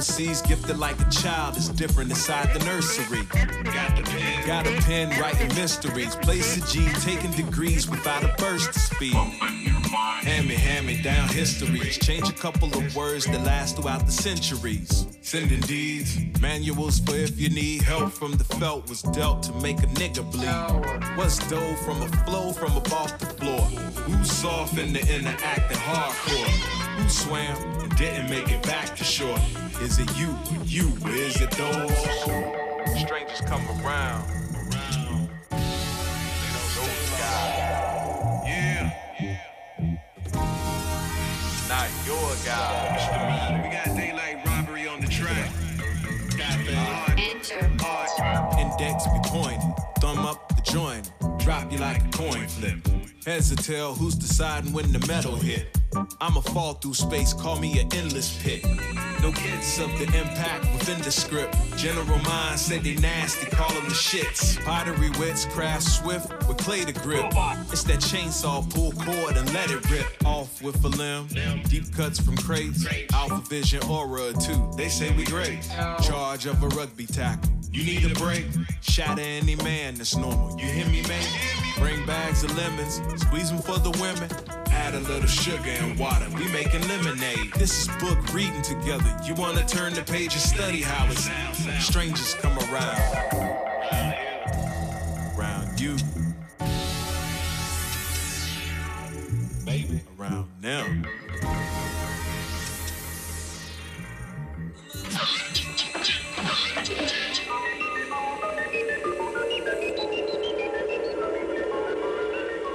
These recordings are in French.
overseas, gifted like a child. It's different inside the nursery. Got the pen, got a pen writing mysteries. Place a G, taking degrees without a burst of speed. Hand me, hand me down histories. Change a couple of words that last throughout the centuries. Sending deeds, manuals for if you need help from the felt was dealt to make a nigga bleed. What's dough from a flow from above the floor? Who's soft in the inner acting hardcore? Who swam didn't make it back to shore? Is it you? You? Is it those? Strangers come around. They're those guys. Yeah. Not your guy. Mr. Me, we got daylight robbery on the track. Got the hard, Index be pointed. Thumb up the joint. Drop you like a coin flip. Heads or tail, who's deciding when the metal hit? I'ma fall through space, call me an endless pit. No kids of the impact within the script. General mind said they nasty, call them the shits. Pottery wits, craft swift with clay to grip. It's that chainsaw, pull cord and let it rip. Off with a limb, deep cuts from crates. Alpha Vision Aura 2, they say we great. Charge of a rugby tackle. You need a break? Shatter any man that's normal. You hear me, man? Bring bags of lemons, squeeze them for the women. Add a little sugar water. We making lemonade. This is book reading together. You wanna turn the page and study how it sounds. Strangers come around. Around you. Baby, around them.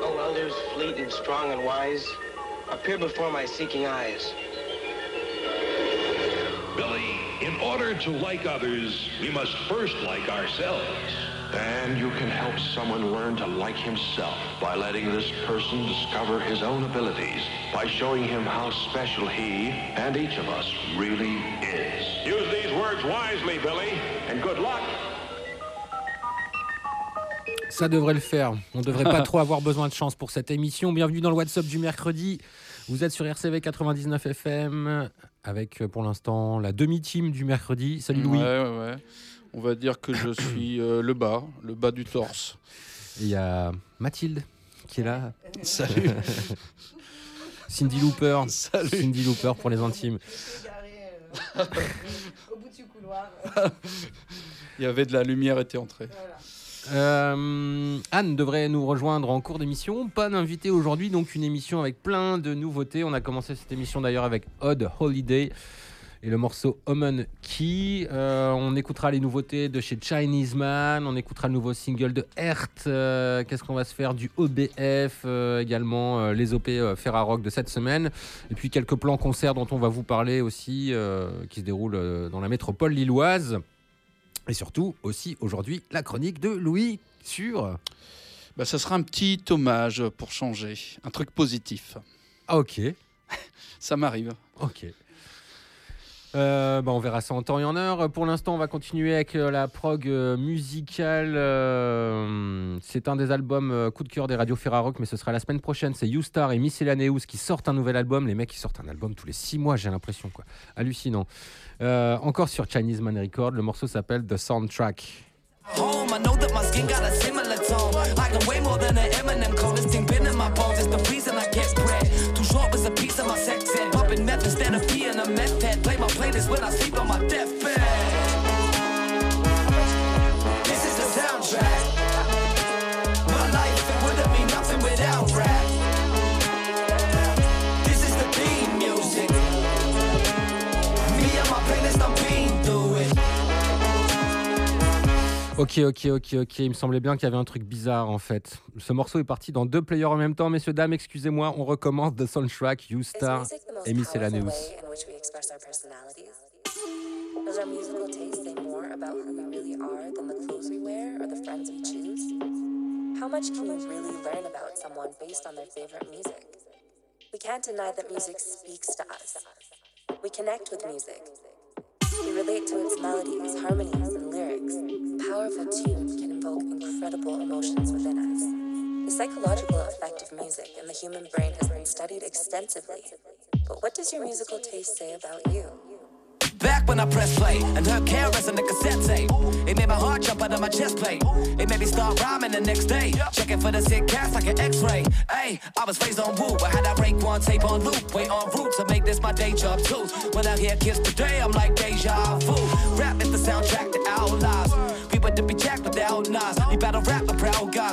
Oh, strong and wise, appear before my seeking eyes. Billy, in order to like others, we must first like ourselves. And you can help someone learn to like himself by letting this person discover his own abilities, by showing him how special he and each of us really is. Use these words wisely, Billy, and good luck. Ça devrait le faire. On ne devrait pas trop avoir besoin de chance pour cette émission. Bienvenue dans le WhatsApp du mercredi. Vous êtes sur RCV 99 FM avec euh, pour l'instant la demi-team du mercredi. Salut Louis. Ouais, ouais, ouais. On va dire que je suis euh, le bas, le bas du torse. Il y a Mathilde qui est là. Salut. Cindy Looper. Salut. Cindy Looper pour les intimes. au bout du couloir. Il y avait de la lumière était entrée. Euh, Anne devrait nous rejoindre en cours d'émission. Pas d'invité aujourd'hui, donc une émission avec plein de nouveautés. On a commencé cette émission d'ailleurs avec Odd Holiday et le morceau Omen Key. Euh, on écoutera les nouveautés de chez Chinese Man. On écoutera le nouveau single de Hert. Euh, Qu'est-ce qu'on va se faire Du OBF également, les OP Ferrarock de cette semaine. Et puis quelques plans concerts dont on va vous parler aussi, qui se déroulent dans la métropole lilloise. Et surtout, aussi aujourd'hui, la chronique de Louis sur. Bah, ça sera un petit hommage pour changer, un truc positif. Ah, ok. Ça m'arrive. Ok. Euh, bah, on verra ça en temps et en heure. Pour l'instant, on va continuer avec euh, la prog euh, musicale. euh, c'est un des albums euh, coup de cœur des radios Ferrarock, mais ce sera la semaine prochaine. C'est Youstar et Miscellaneous qui sortent un nouvel album. Les mecs, ils sortent un album tous les six mois, j'ai l'impression. quoi. Hallucinant. Euh, encore sur Chinese Man Record, le morceau s'appelle The Soundtrack. A meth head. Play my playlist when I sleep on my deathbed. Ok, ok, ok, ok. Il me semblait bien qu'il y avait un truc bizarre en fait. Ce morceau est parti dans deux players en même temps, messieurs, dames, excusez-moi. On recommence The Soundtrack, You Star et Miscellaneous. Does our musical taste say more about who we really are than the clothes we wear or the friends we choose? How much can you really learn about someone based on their favorite music? We can't deny that music speaks to us. We connect with music. We relate to its melodies, harmonies, and lyrics. A Powerful tunes can invoke incredible emotions within us. The psychological effect of music in the human brain has been studied extensively. But what does your musical taste say about you? Back when I press play and heard KRS on the cassette tape. It made my heart jump out of my chest plate. It made me start rhyming the next day. Checking for the sick cast like an x-ray. Hey, I was raised on woo. I had that break one tape on loop. Wait on route to make this my day job too. When I hear Kiss today, I'm like deja vu. Rap is the soundtrack to our lives. Would to be jacked without Nas. We battle rap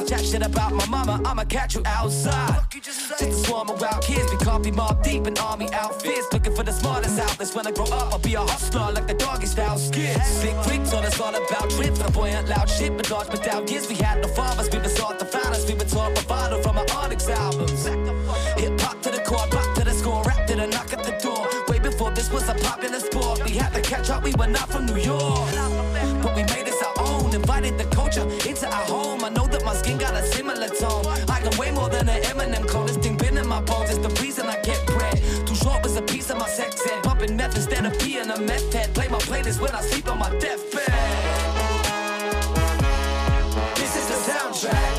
the. Chat shit about my mama, I'ma catch you outside. Just a swarm of wild kids, we copy mob deep in army outfits. Looking for the smartest outlets. When I grow up, I'll be a hustler like the doggy style skits. Slick freaks on us all about trips. Flamboyant loud shit, but dodge without kids. We had no fathers, we were sought the founders. We were taught bravado from our Onyx albums. Hip hop to the core, pop to the score, rap to the knock at the door. Way before this was a popular sport. We had to catch up, we were not from New York. But we made this our own, invited the culture into our home. I know bones, it's the reason I get bread. Too short was a piece of my sex ed. Pumping meth instead of being a meth head. Play my playlist when I sleep on my deathbed. This is the soundtrack.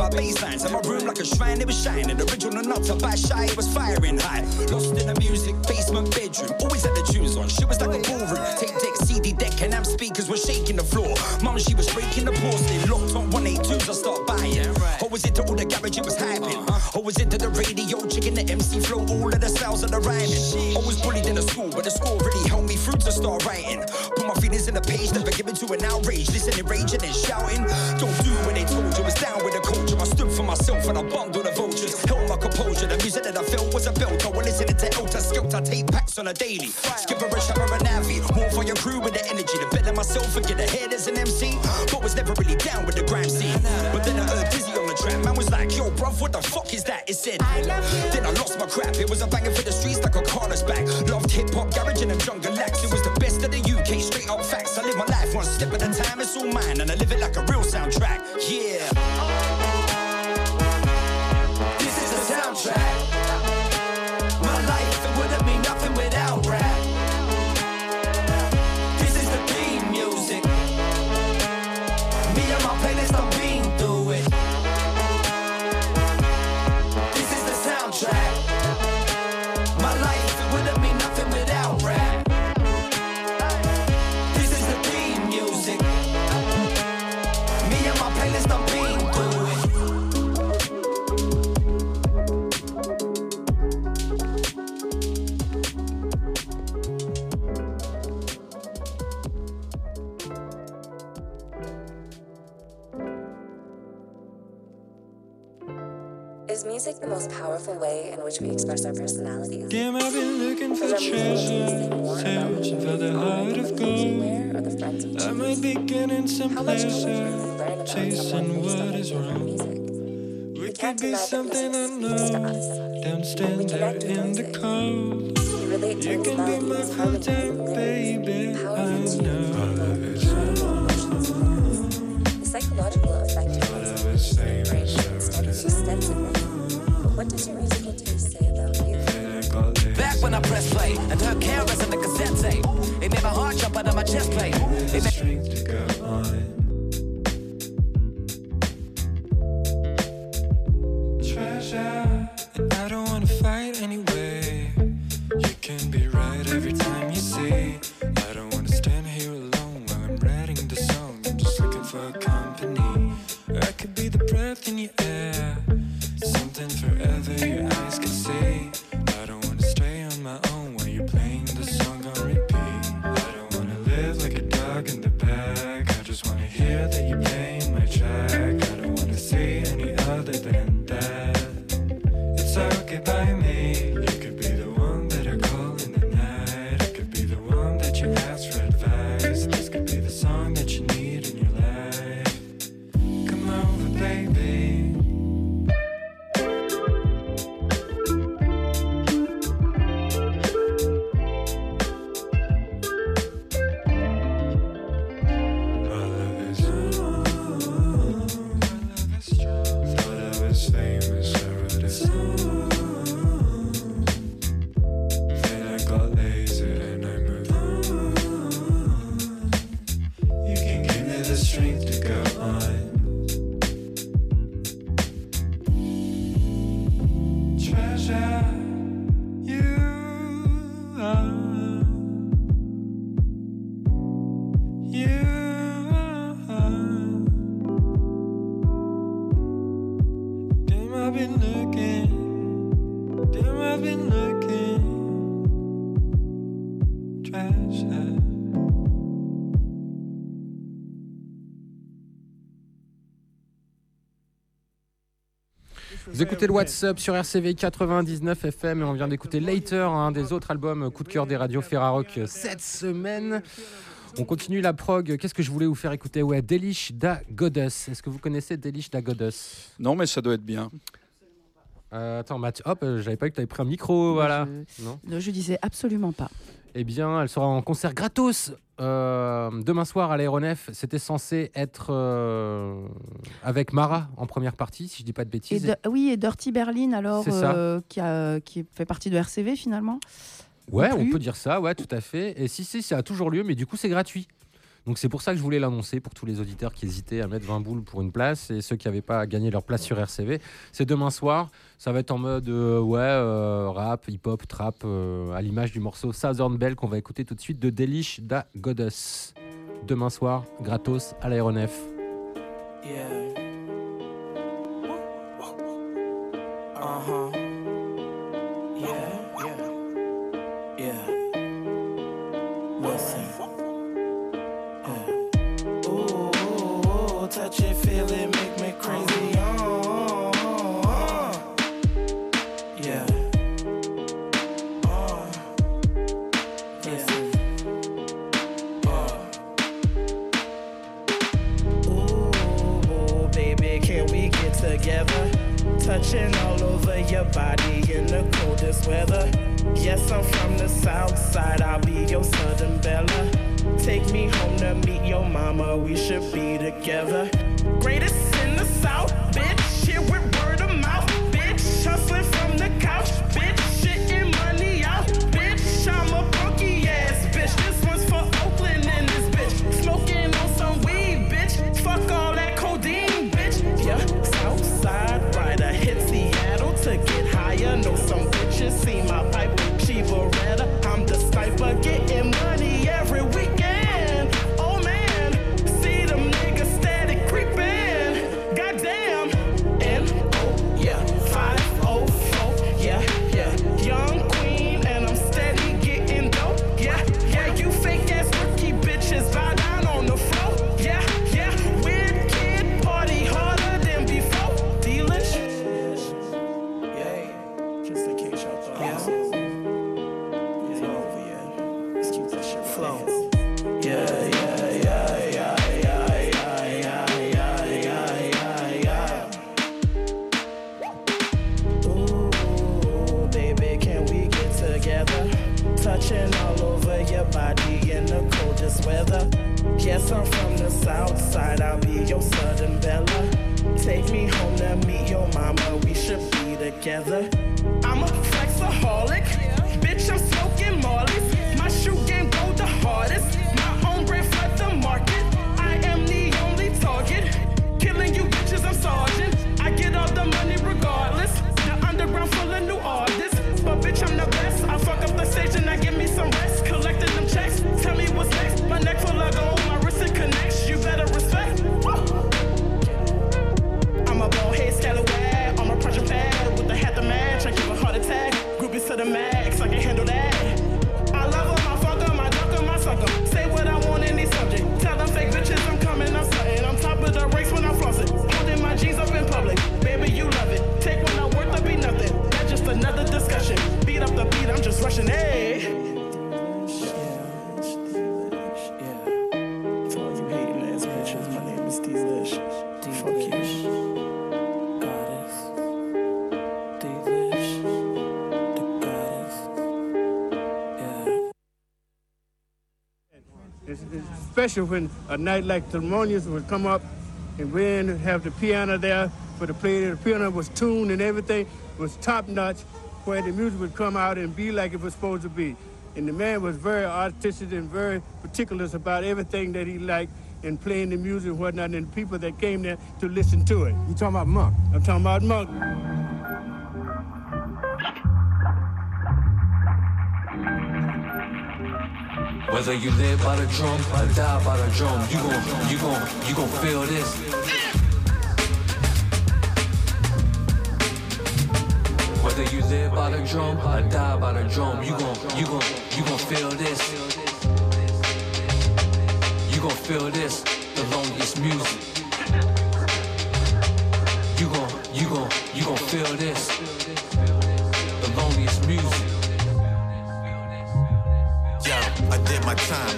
By Basslines. In my room like a shrine, it was shining. Original nuts, I by shy, it was firing high. Lost in the music, basement bedroom, always had the tunes on. Shit was like a ballroom. Tape deck, CD deck, and amp speakers were shaking the floor. Mum, she was breaking the porcelain. Locked on 182s, I start buying. I was into all the garage, it was hyping. I was into the radio, checking the MC flow, all of the styles of the rhyming. Always bullied in the school, but the school really helped me through to start writing. Put my feelings in the page, never given to an outrage. Listening, raging and shouting. Don't do what they told you, was down with the culture. I stood for myself and I bombed all the vultures. Held my composure, the music that I felt was a belt. I was listening to Elta Skelter, tape packs on a daily. Skipper a shower and Navi, more for your crew with the energy to better myself and get ahead as an MC. But was never really down with the gram scene. But then I heard Dizzy on the track, man was like, yo, bruv, what the fuck is that? It said, then I lost my crap. It was a banger for the streets like a Carlos back. Loved hip hop, garage, and them jungle acts. It was the of the UK, straight up facts. I live my life one step at a time, it's all mine, and I live it like a real soundtrack. Yeah. Le WhatsApp sur RCV 99 FM et on vient d'écouter Later, un des autres albums coup de cœur des radios Ferrarock cette semaine. On continue la prog. Qu'est-ce que je voulais vous faire écouter? Ouais, Delish da Goddess. Est-ce que vous connaissez Delish da Goddess Non, mais ça doit être bien. Euh, attends, Mathieu, hop, euh, j'avais pas vu que tu avais pris un micro, voilà. Non Non, je disais absolument pas. Eh bien, elle sera en concert gratos euh, demain soir à l'aéronef. C'était censé être euh, avec Mara en première partie, si je dis pas de Et bêtises. de- oui, et Dirty Berlin, alors, euh, qui, a- qui fait partie de RCV finalement. Ouais, Ou on peut dire ça, ouais, tout à fait. Et si, si, ça a toujours lieu, mais du coup, c'est gratuit. Donc c'est pour ça que je voulais l'annoncer pour tous les auditeurs qui hésitaient à mettre 20 boules pour une place et ceux qui n'avaient pas gagné leur place sur RCV. C'est demain soir. Ça va être en mode euh, ouais, euh, rap, hip-hop, trap, euh, à l'image du morceau Southern Bell qu'on va écouter tout de suite de Delish da Goddess. Demain soir, gratos à l'aéronef. Yeah. Uh huh. All over your body in the coldest weather. Yes, I'm from the south side, I'll be your southern Bella. Take me home to meet your mama, we should be together. Greatest in the south, bitch, it's special when a night like Thelmonious would come up and we would have the piano there for the play. The piano was tuned and everything was top notch, where the music would come out and be like it was supposed to be. And the man was very artistic and very particular about everything that he liked in playing the music and whatnot, and the people that came there to listen to it. You talking about Monk? I'm talking about Monk. Whether you live by the drum or die by the drum, you gon' you gon' you gon' feel this. Whether you live by the drum or die by the drum, you gon' you gon' you gon' feel this. You gon' feel this, the longest music. You gon' you gon' you gon' feel this. Time,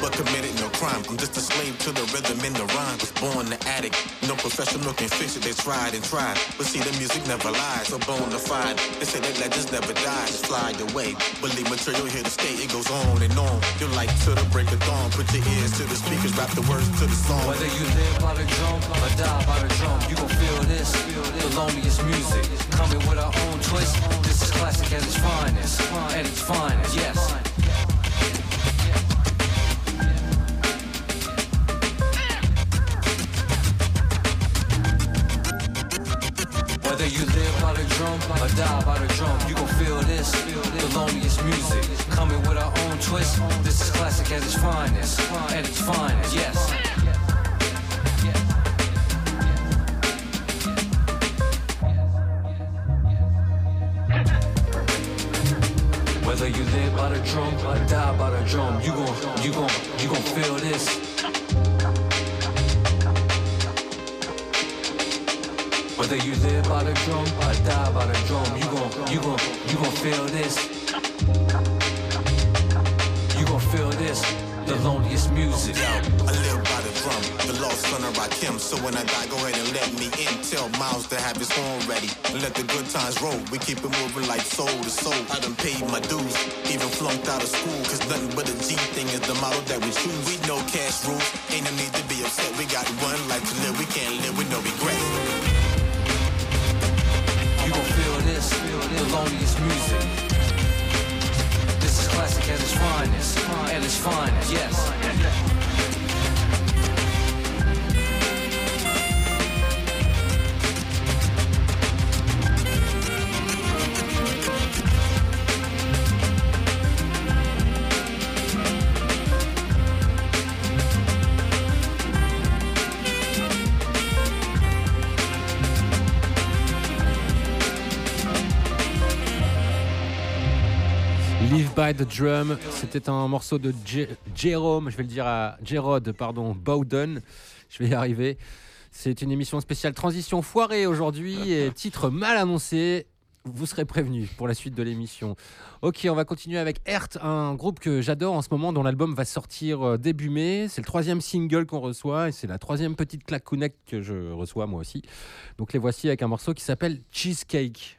but committed no crime. I'm just a slave to the rhythm and the rhyme. Was born the addict, no professional can fix it. They tried and tried, but see the music never lies. So bona fide, they say that legends never die. Just fly away, believe material here to stay. It goes on and on. Your life to the break of dawn. Put your ears to the speakers, rap the words to the song. Whether you live by the drum or die by the drum, you gon' feel this. The loneliest music, coming with our own twist. This is classic at its finest, at its finest. Yes. Whether you live by the drum or die by the drum, you gon' feel this. The loneliest music, coming with our own twist. This is classic at its finest, at its finest. Yes. Whether you live by the drum or die by the drum, you gon' you gon' you gon' feel this. Whether you live by the drum or die by the drum, you gon' you gon' you gon' feel this. You gon' feel this. The loneliest music. I live by the drum, the lost son of Rakim. So when I die, go ahead and let me in. Tell Miles to have his horn ready. Let the good times roll. We keep it moving like soul to soul. I done paid my dues, even flunked out of school. Cause nothing but a G thing is the model that we choose. We know cash rules, ain't no need to be upset. We got one life to live, we can't live with no regrets. The loneliest music. This is classic at its finest, at its finest, yes. By the Drum, c'était un morceau de Je- Jérôme, je vais le dire à Jérôme, pardon, Bowden, je vais y arriver. C'est une émission spéciale transition foirée aujourd'hui et titre mal annoncé. Vous serez prévenus pour la suite de l'émission. Ok, on va continuer avec Earth, un groupe que j'adore en ce moment, dont l'album va sortir euh, début mai. C'est le troisième single qu'on reçoit et c'est la troisième petite claquounette que je reçois moi aussi. Donc les voici avec un morceau qui s'appelle Cheesecake.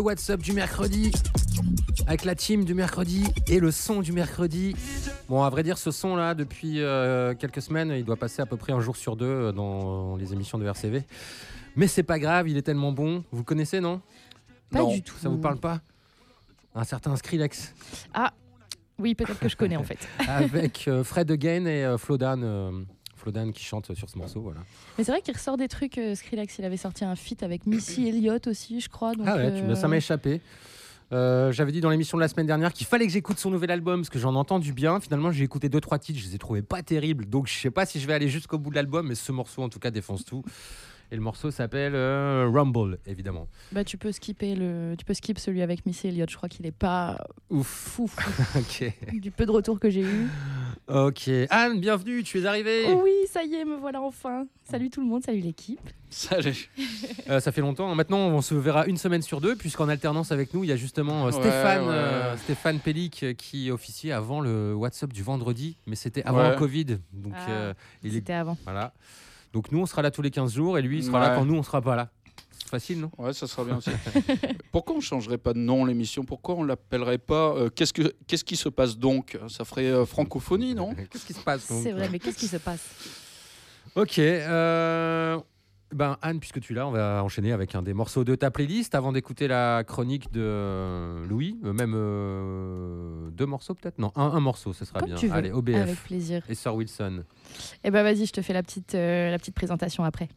Le WhatsApp du mercredi avec la team du mercredi et le son du mercredi. Bon, à vrai dire, ce son-là, depuis euh, quelques semaines, il doit passer à peu près un jour sur deux euh, dans les émissions de RCV. Mais c'est pas grave, il est tellement bon. Vous connaissez, non? Pas Non. du tout. Ça vous parle pas? Un certain Skrillex. Ah, oui, peut-être que je connais en fait. avec euh, Fred Again et euh, Flodan. Euh, Flodan qui chante sur ce morceau, voilà. Mais c'est vrai qu'il ressort des trucs. euh, Skrillex, il avait sorti un feat avec Missy Elliott aussi, je crois. donc, ah ouais, tu- euh, ça m'a échappé. Euh, J'avais dit dans l'émission de la semaine dernière qu'il fallait que j'écoute son nouvel album parce que j'en ai entendu bien. Finalement, j'ai écouté deux trois titres, je les ai trouvés pas terribles. Donc je sais pas si je vais aller jusqu'au bout de l'album, mais ce morceau en tout cas défonce tout. Et le morceau s'appelle euh, Rumble, évidemment. Bah, tu peux skipper le, tu peux skip celui avec Missy Elliott. Je crois qu'il est pas ouf, fou, fou. ok. du peu de retour que j'ai eu. Ok. Anne, bienvenue, tu es arrivée. Oh oui, ça y est, me voilà enfin. Salut tout le monde, salut l'équipe. Salut. Euh, ça fait longtemps. Maintenant, on se verra une semaine sur deux, puisqu'en alternance avec nous, il y a justement euh, Stéphane, ouais. euh, Stéphane Pellic qui officiait avant le WhatsApp du vendredi, mais c'était avant Ouais. le Covid. Donc, Ah, euh, il est C'était avant. Voilà. Donc nous, on sera là tous les 15 jours et lui, il sera là quand nous, on sera pas là. C'est facile, non? Ouais, ça sera bien aussi. Pourquoi on changerait pas de nom l'émission? Pourquoi on l'appellerait pas euh, Qu'est-ce que qu'est-ce qui se passe donc? Ça ferait euh, francophonie, non? Qu'est-ce qui se passe donc? C'est vrai, mais qu'est-ce qui se passe? Ok. euh, Ben Anne, puisque tu es là, on va enchaîner avec un des morceaux de ta playlist avant d'écouter la chronique de euh, Louis. Euh, Même euh, deux morceaux peut-être? Non, un, un morceau, ce sera Comme bien. tu veux, Allez, OBF. avec plaisir. Et Sir Wilson. Eh ben vas-y, je te fais la petite, euh, la petite présentation après.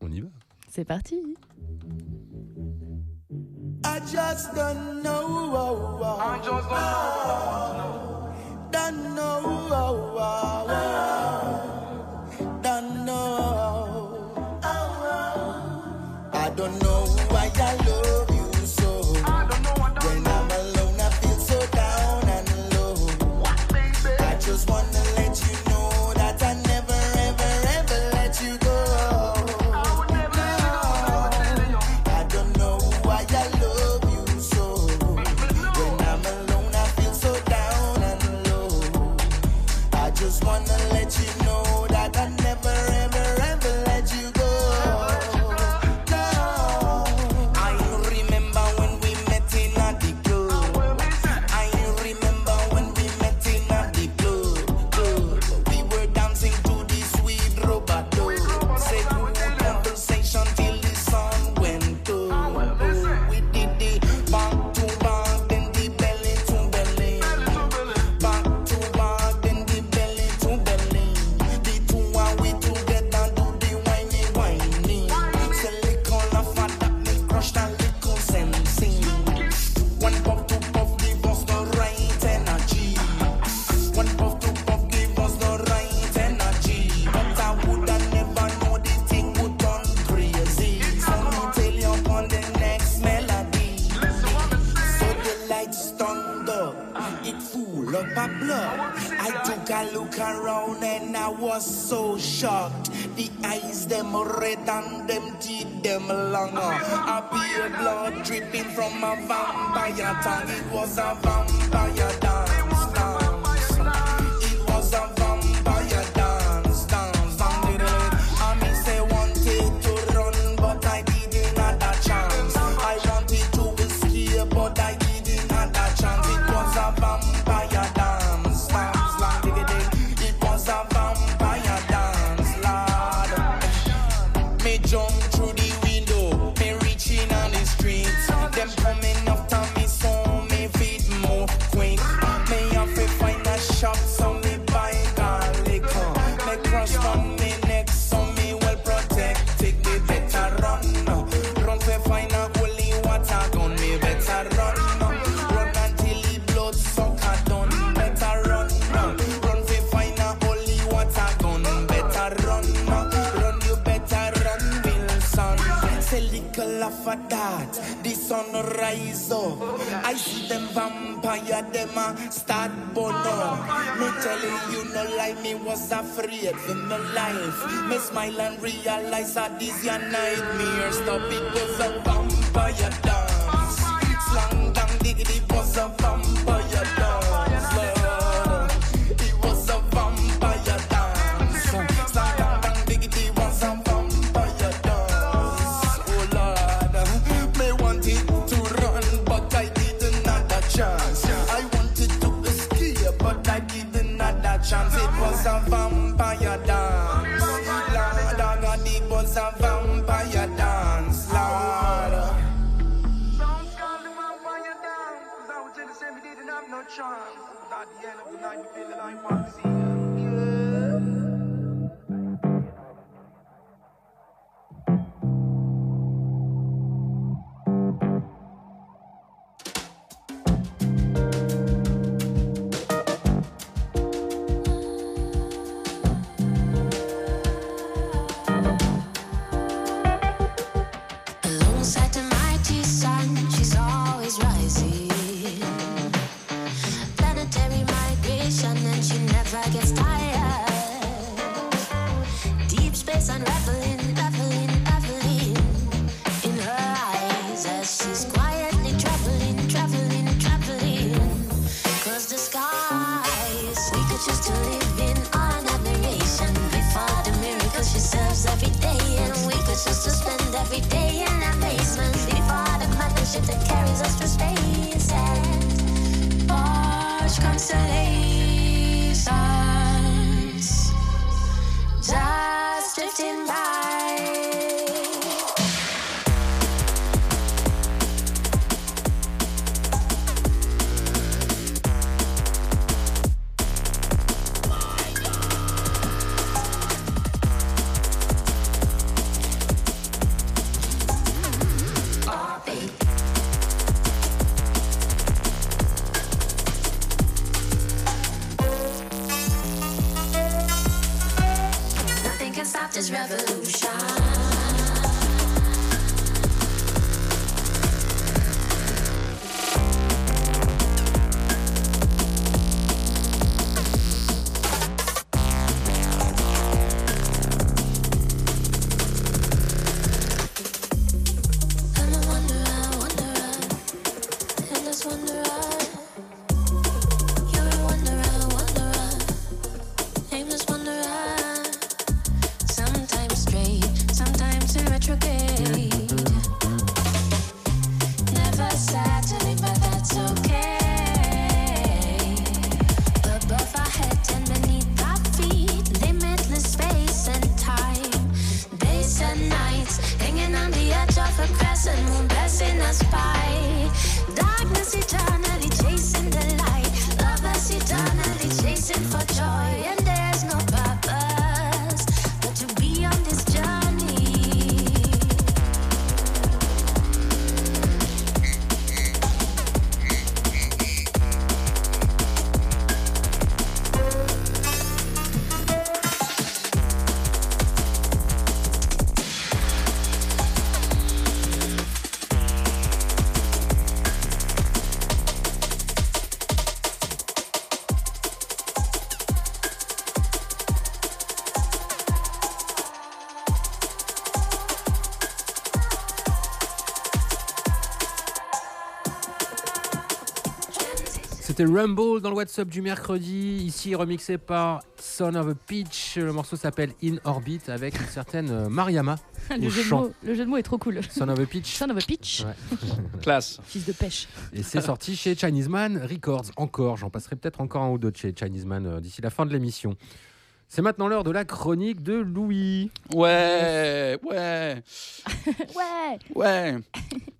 On y va. C'est parti. I just don't know. I just don't know. Don't know. Don't know. Don't know and them teeth them long. I A beer blood dripping from a vampire tongue. It was a vampire tongue. afraid for my life. Me smile and realize that these your nightmares. Stop it, cause a vampire done. attractions. It was a vampire dance. Lord, I got it was a vampire dance. Lord. Chance. At the end of the night, we feel like one C'était Rumble dans le WhatsApp du mercredi, ici remixé par Son of a Peach. Le morceau s'appelle In Orbit avec une certaine euh, Mariama le, jeu de mots, le jeu de mots est trop cool. Son of a Peach. Son of a Peach. Ouais. Classe. Fils de pêche. Et c'est sorti chez Chinese Man Records. Encore, j'en passerai peut-être encore un ou deux de chez Chinese Man euh, d'ici la fin de l'émission. C'est maintenant l'heure de la chronique de Louis. Ouais, ouais, Ouais. ouais.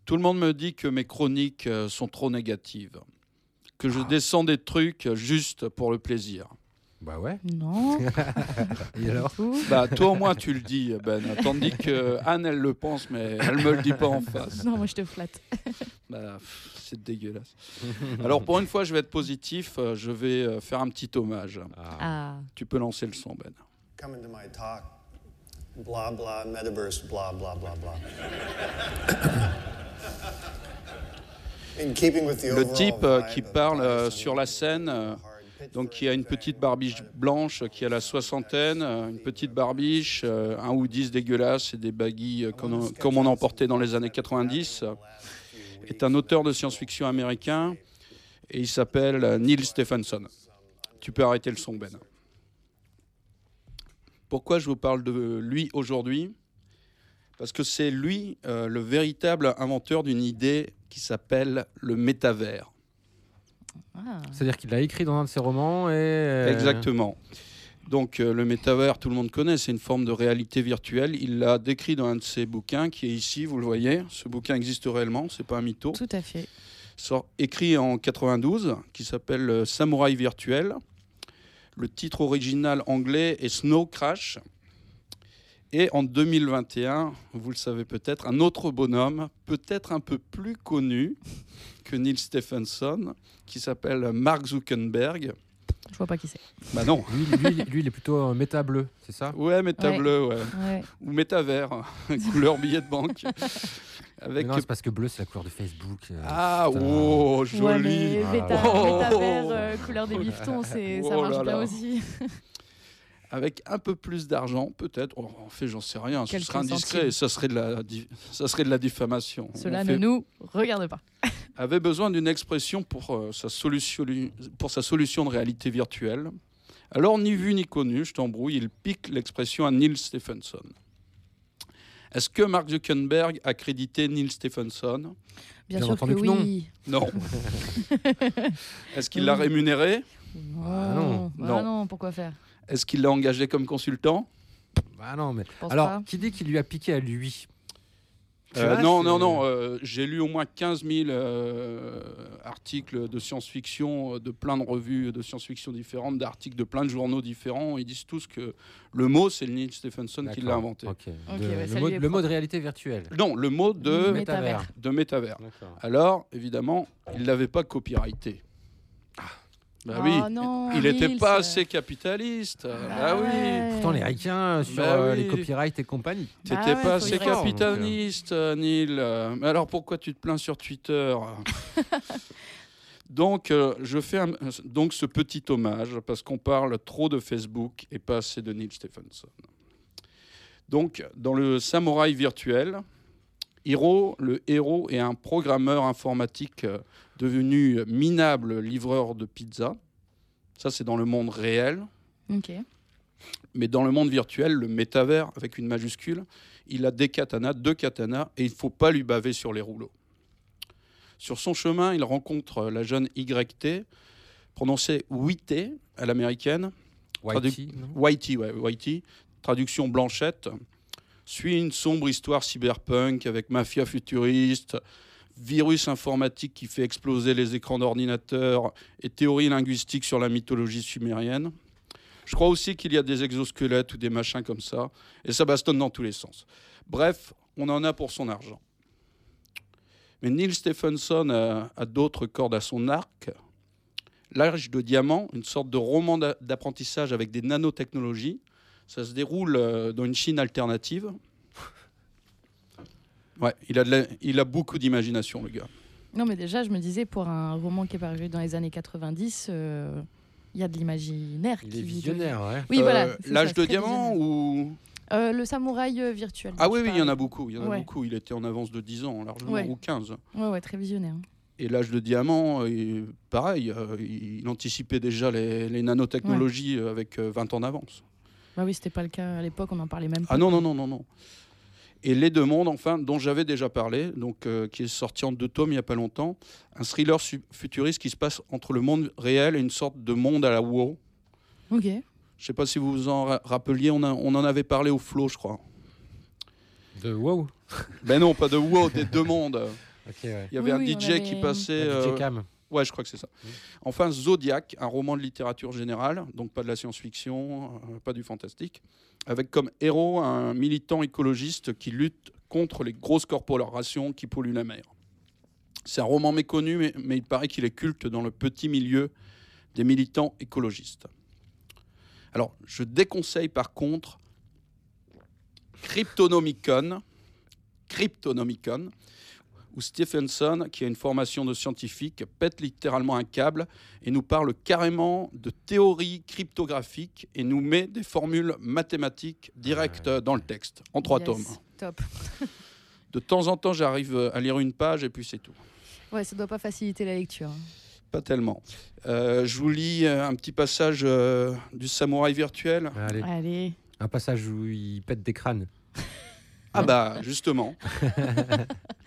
Tout le monde me dit que mes chroniques euh, sont trop négatives. Que je descends des trucs juste pour le plaisir. Bah ouais. Non. Et alors Bah toi au moins tu le dis Ben, tandis que Anne elle le pense mais elle me le dit pas en face. Non, moi je te flatte. Bah, c'est dégueulasse. Alors pour une fois je vais être positif, euh, je vais euh, faire un petit hommage. Ah. Tu peux lancer le son Ben. Come into my talk, blah blah, metaverse, blah blah blah blah. Le type euh, qui parle euh, sur la scène, euh, donc qui a une petite barbiche blanche, qui a la soixantaine, une petite barbiche, un hoodies dégueulasse et des baguilles comme on en portait dans les années 90, euh, est un auteur de science-fiction américain et il s'appelle Neil Stephenson. Tu peux arrêter le son, Ben. Pourquoi je vous parle de lui aujourd'hui? Parce que c'est lui euh, le véritable inventeur d'une idée qui s'appelle le métavers. Ah. C'est-à-dire qu'il l'a écrit dans un de ses romans et. euh, Exactement. Donc euh, le métavers, tout le monde connaît, c'est une forme de réalité virtuelle. Il l'a décrit dans un de ses bouquins, qui est ici, vous le voyez. Ce bouquin existe réellement, c'est pas un mytho. Tout à fait. Sort, écrit en 92, qui s'appelle Samouraï virtuel. Le titre original anglais est Snow Crash. Et en 2021, vous le savez peut-être, un autre bonhomme, peut-être un peu plus connu que Neil Stephenson, qui s'appelle Mark Zuckerberg. Je vois pas qui c'est. Bah non. Lui, lui, lui, il est plutôt euh, méta bleu, c'est ça? Ouais, méta Ouais. bleu, ouais. Ouais. Ou méta vert, couleur billet de banque. Avec non, c'est parce que bleu, c'est la couleur de Facebook. euh, Ah, putain. oh, Ouais, joli. mais Ah. méta, Oh. euh, couleur des bifetons, c'est, ça Oh marche là bien là. aussi. Avec un peu plus d'argent, peut-être. Oh, en fait, j'en sais rien. Ce serait indiscret. Ça serait de la, ça serait de la diffamation. Cela On ne fait- nous regarde pas. avait besoin d'une expression pour, euh, sa solution, pour sa solution de réalité virtuelle. Alors, ni vu ni connu, je t'embrouille, il pique l'expression à Neil Stephenson. Est-ce que Mark Zuckerberg a crédité Neil Stephenson? Bien, Bien sûr entendu que que non. oui. Non. Est-ce qu'il l'a rémunéré? Non. Bah Non. non, pourquoi faire? Est-ce qu'il l'a engagé comme consultant? Bah non, mais. Alors, pas. qui dit qu'il lui a piqué à lui? Euh, vois, non, non, non, euh, j'ai lu au moins 15 000 euh, articles de science-fiction, de plein de revues de science-fiction différentes, d'articles de plein de journaux différents. Ils disent tous que le mot, c'est Neil Stephenson qui l'a inventé. De- ouais, le, mot, le de réalité virtuelle. Non, le mot de, Métavers. de métavers. Alors, évidemment, il ne l'avait pas copyrighté. Bah Oh oui, non, il n'était pas assez capitaliste. Bah, oui. ouais. Pourtant, les ricains sur Bah euh, oui. les copyrights et compagnie. T'étais Bah ouais, pas assez capitaliste, euh, Neil. Euh, Mais alors pourquoi tu te plains sur Twitter? Donc, euh, je fais un- donc ce petit hommage parce qu'on parle trop de Facebook et pas assez de Neil Stephenson. Donc, dans le samouraï virtuel, Hiro, le héros, est un programmeur informatique euh, devenu minable livreur de pizza. Ça, c'est dans le monde réel. Ok. Mais dans le monde virtuel, le métavers, avec une majuscule, il a des katanas, deux katanas, et il ne faut pas lui baver sur les rouleaux. Sur son chemin, il rencontre la jeune YT, prononcée Whitey à l'américaine. Whitey, Whitey, ouais, Whitey. Traduction blanchette. Suit une sombre histoire cyberpunk avec mafia futuriste, virus informatique qui fait exploser les écrans d'ordinateur et théorie linguistique sur la mythologie sumérienne. Je crois aussi qu'il y a des exosquelettes ou des machins comme ça, et ça bastonne dans tous les sens. Bref, on en a pour son argent. Mais Neil Stephenson a, d'autres cordes à son arc. L'âge de diamant, une sorte de roman d'a- d'apprentissage avec des nanotechnologies. Ça se déroule euh, dans une Chine alternative. Ouais, il a, de la- il a beaucoup d'imagination, le gars. Non, mais déjà, je me disais, pour un roman qui est paru dans les années 90, euh, il y a de l'imaginaire. Il qui est visionnaire, ouais. Oui, voilà. Euh, L'âge de diamant ou Euh, Le samouraï virtuel. Ah oui, oui, il y en a beaucoup. Il y en a Ouais. beaucoup. Il était en avance de 10 ans, largement, Ouais. ou 15. Ouais, ouais, très visionnaire. Et l'âge de diamant, pareil, il anticipait déjà les, les nanotechnologies avec euh, 20 ans d'avance. Bah oui, c'était pas le cas à l'époque, on en parlait même pas. Ah non, non, non, non, non. Et Les Deux Mondes, enfin, dont j'avais déjà parlé, donc, euh, qui est sorti en deux tomes il n'y a pas longtemps. Un thriller futuriste qui se passe entre le monde réel et une sorte de monde à la WoW. Ok. Je ne sais pas si vous vous en ra- rappeliez, on, a- on en avait parlé au Flow, je crois. De WoW? Ben non, pas de WoW, des deux mondes. Ok, ouais. Il y avait Oui, un oui, DJ avait, qui euh, passait. Un DJ Cam. Ouais, je crois que c'est ça. Enfin, Zodiac, un roman de littérature générale, donc pas de la science-fiction, euh, pas du fantastique, avec comme héros un militant écologiste qui lutte contre les grosses corporations qui polluent la mer. C'est un roman méconnu, mais, il paraît qu'il est culte dans le petit milieu des militants écologistes. Alors, je déconseille par contre Cryptonomicon, Cryptonomicon, où Stephenson, qui a une formation de scientifique, pète littéralement un câble et nous parle carrément de théorie cryptographique et nous met des formules mathématiques directes dans le texte, en trois Yes, tomes. Top. De temps en temps, j'arrive à lire une page et puis c'est tout. Ouais, ça doit pas faciliter la lecture. Pas tellement. Euh, je vous lis un petit passage euh, du Samouraï virtuel. Allez. Allez. Un passage où il pète des crânes. Ah bah justement.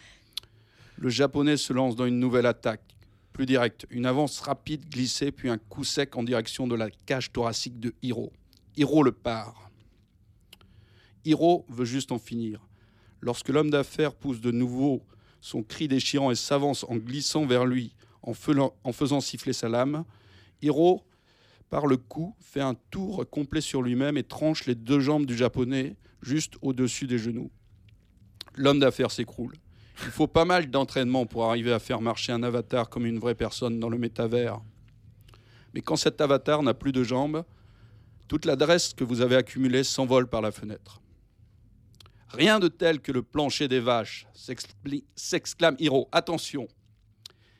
Le japonais se lance dans une nouvelle attaque, plus directe, une avance rapide glissée, puis un coup sec en direction de la cage thoracique de Hiro. Hiro le part. Hiro veut juste en finir. Lorsque l'homme d'affaires pousse de nouveau son cri déchirant et s'avance en glissant vers lui, en, faisant siffler sa lame, Hiro, par le cou, fait un tour complet sur lui-même et tranche les deux jambes du japonais juste au-dessus des genoux. L'homme d'affaires s'écroule. Il faut pas mal d'entraînement pour arriver à faire marcher un avatar comme une vraie personne dans le métavers. Mais quand cet avatar n'a plus de jambes, toute l'adresse que vous avez accumulée s'envole par la fenêtre. Rien de tel que le plancher des vaches, s'exclame Hiro. Attention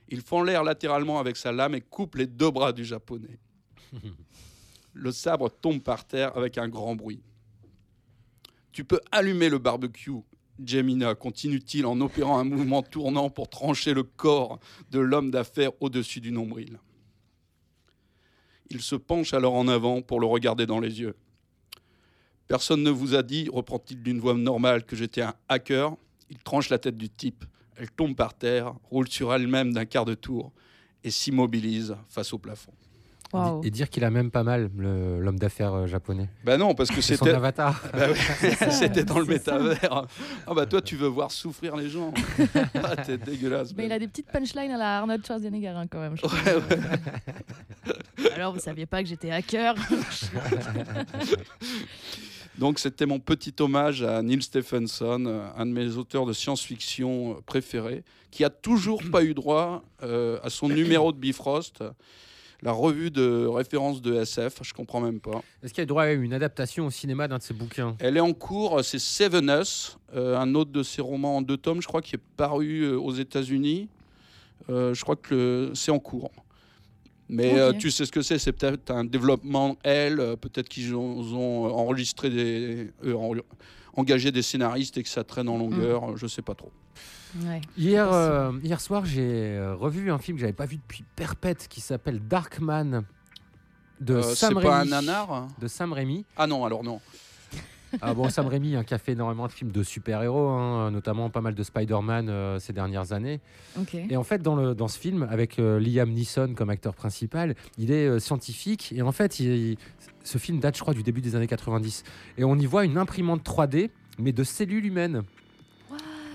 Il fend l'air latéralement avec sa lame et coupe les deux bras du japonais. Le sabre tombe par terre avec un grand bruit. Tu peux allumer le barbecue, Jemina, continue-t-il en opérant un mouvement tournant pour trancher le corps de l'homme d'affaires au-dessus du nombril. Il se penche alors en avant pour le regarder dans les yeux. Personne ne vous a dit, reprend-il d'une voix normale, que j'étais un hacker. Il tranche la tête du type. Elle tombe par terre, roule sur elle-même d'un quart de tour et s'immobilise face au plafond. Et dire qu'il a même pas mal, le- l'homme d'affaires euh, japonais. Bah non, parce que C'est son c'était avatar. Bah c'était dans le métavers. Ah bah toi, tu veux voir souffrir les gens. Ah, t'es dégueulasse. Mais il a des petites punchlines à la Arnold Schwarzenegger hein, quand même. je trouve. Ouais, ouais. Alors, vous saviez pas que j'étais hacker Donc c'était mon petit hommage à Neil Stephenson, euh, un de mes auteurs de science-fiction euh, préférés, qui a toujours pas eu droit euh, à son numéro de Bifrost, la revue de référence de SF. Je comprends même pas. Est-ce qu'il y a droit à une adaptation au cinéma d'un de ses bouquins? Elle est en cours, c'est Seven Us, euh, un autre de ses romans en deux tomes, je crois, qui est paru euh, aux États-Unis. Euh, je crois que c'est en cours. Mais euh, tu sais ce que c'est, c'est peut-être un développement L, euh, peut-être qu'ils ont, ont enregistré des, euh, en- engagé des scénaristes et que ça traîne en longueur, je sais pas trop. Ouais. Hier, euh, hier soir, j'ai euh, revu un film que j'avais pas vu depuis perpète qui s'appelle Darkman de Euh, Sam c'est pas Raimi. un nanar hein De Sam Raimi. Ah non, alors non. Ah bon, Sam Raimi, hein, qui a fait énormément de films de super-héros, hein, notamment pas mal de Spider-Man euh, ces dernières années. Ok. Et en fait, dans, le, dans ce film, avec euh, Liam Neeson comme acteur principal, il est euh, scientifique. Et en fait, il- il- ce film date, je crois, du début des années 90. Et on y voit une imprimante 3D, mais de cellules humaines.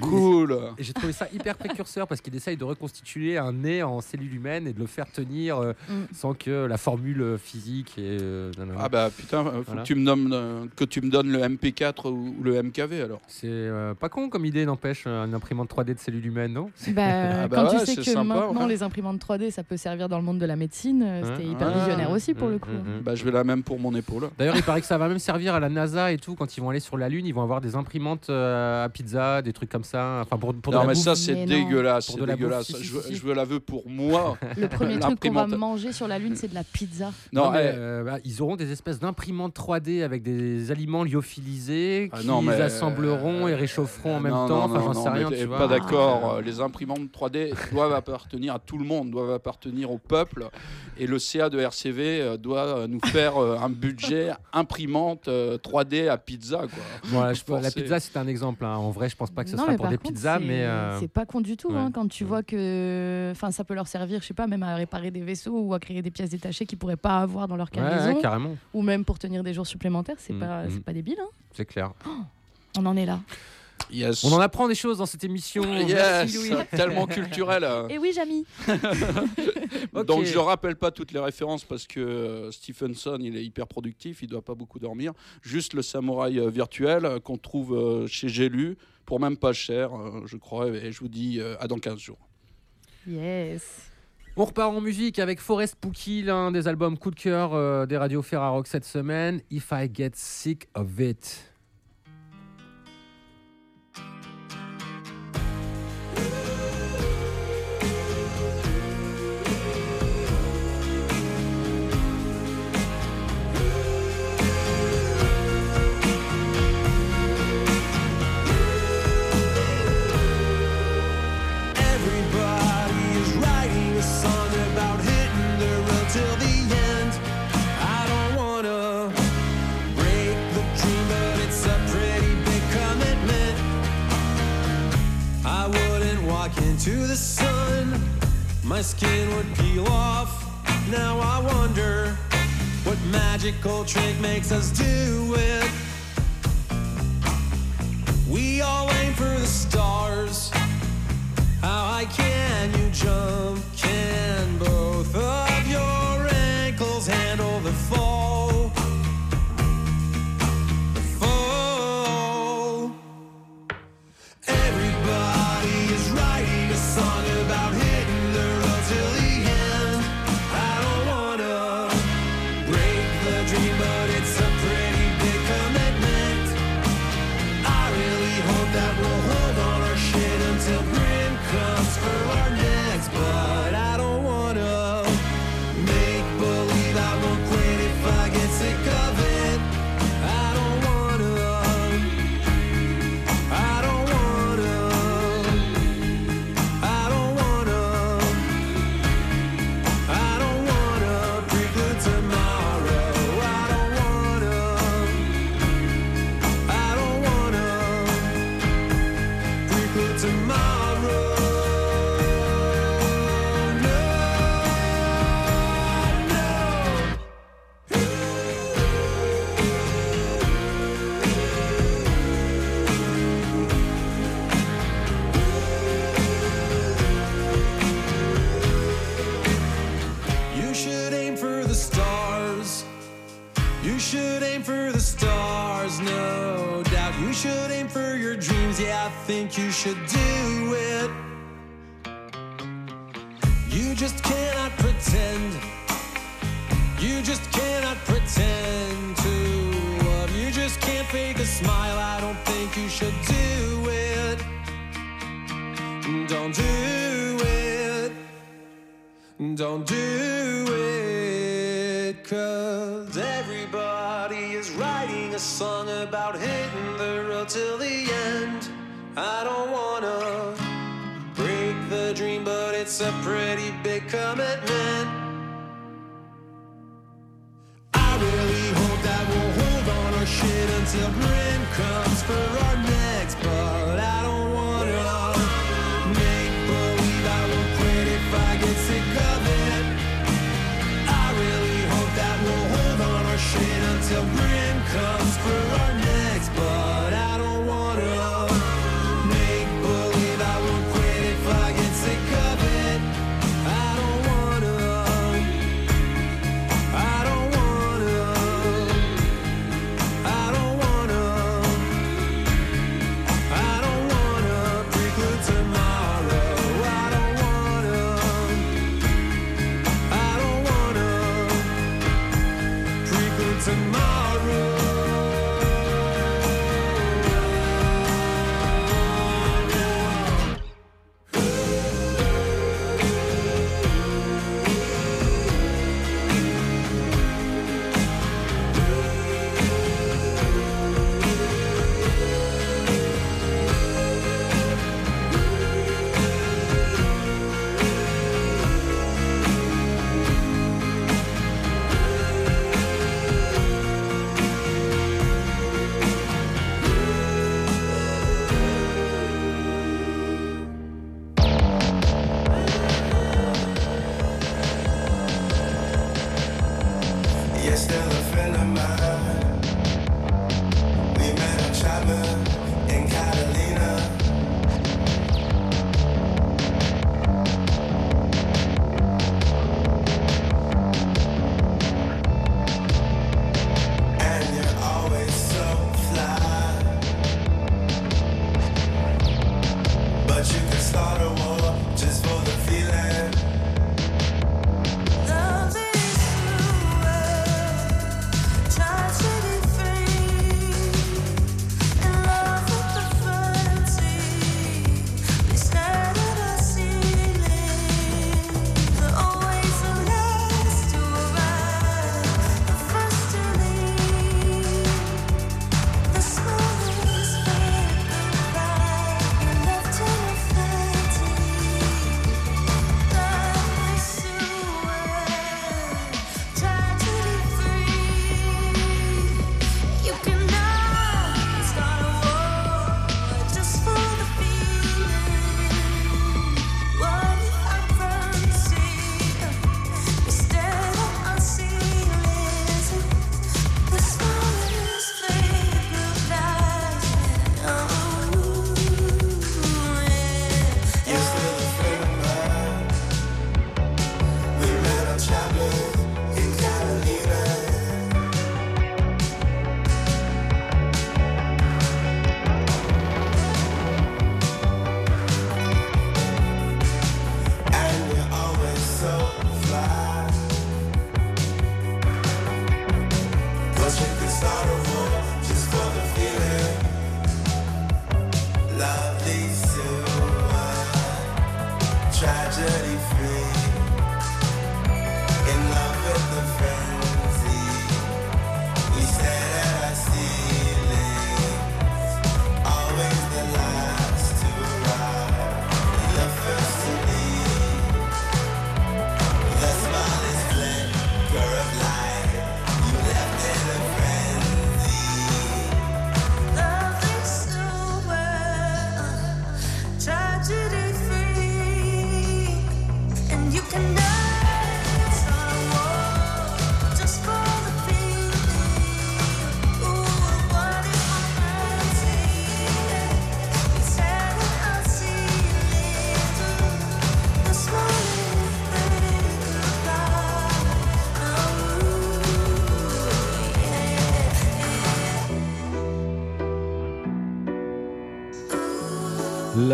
Cool. Et j'ai trouvé ça hyper précurseur parce qu'il essaye de reconstituer un nez en cellules humaines et de le faire tenir euh, Mm. sans que la formule physique et. euh. Ah bah putain, faut Voilà. que, tu me nommes, euh, que tu me donnes le MP4 ou, ou le MKV alors. C'est euh, pas con comme idée, n'empêche, une imprimante 3D de cellules humaines, non? Bah, Ah bah quand ouais, tu sais que sympa, maintenant ouais. les imprimantes 3D ça peut servir dans le monde de la médecine, c'était hyper Ah. visionnaire aussi pour le coup. Mm, mm. Bah je vais la même pour mon épaule. D'ailleurs, il paraît que ça va même servir à la NASA et tout. Quand ils vont aller sur la Lune, ils vont avoir des imprimantes euh, à pizza, des trucs comme ça. Ça. Enfin, pour, pour de non, la mais ça, c'est dégueulasse. C'est la bouffe, dégueulasse. si, si, je, veux- je veux l'aveu pour moi. Le premier truc qu'on va manger sur la Lune, c'est de la pizza. Non, Non, mais, eh, euh, bah, ils auront des espèces d'imprimantes 3D avec des aliments lyophilisés Ah qu'ils non, mais- assembleront et réchaufferont en même non, temps. non, Enfin, j'en sais rien, tu vois. pas d'accord. Les imprimantes 3D doivent appartenir à tout le monde, doivent appartenir au peuple. Et le CA de RCV euh, doit euh, nous faire euh, un budget imprimante euh, 3D à pizza. Quoi. Voilà, je- la pizza, c'est un exemple. hein. En vrai, je pense pas que ce Non, sera mais pour par des contre, pizzas, c'est- mais. euh, c'est pas con du tout ouais. hein, quand tu vois que enfin ça peut leur servir je sais pas même à réparer des vaisseaux ou à créer des pièces détachées qu'ils pourraient pas avoir dans leur Ouais, ouais, cargaison carrément. ou même pour tenir des jours supplémentaires c'est Mm, pas mm. c'est pas débile hein. C'est clair. on en est là Yes. On en apprend des choses dans cette émission. Yes, Merci, tellement culturel. et oui Jamy. Donc je rappelle pas toutes les références parce que euh, Stephenson il est hyper productif, il doit pas beaucoup dormir. Juste le samouraï euh, virtuel qu'on trouve chez Gélu pour même pas cher, euh, je crois. Et je vous dis euh, à dans 15 jours. yes On repart en musique avec Forest Pookie, l'un des albums coup de cœur euh, des radios Ferrarock cette semaine. If I Get Sick of It. Into the sun, my skin would peel off. Now I wonder what magical trick makes us do it. We all aim for the stars. How high can you jump?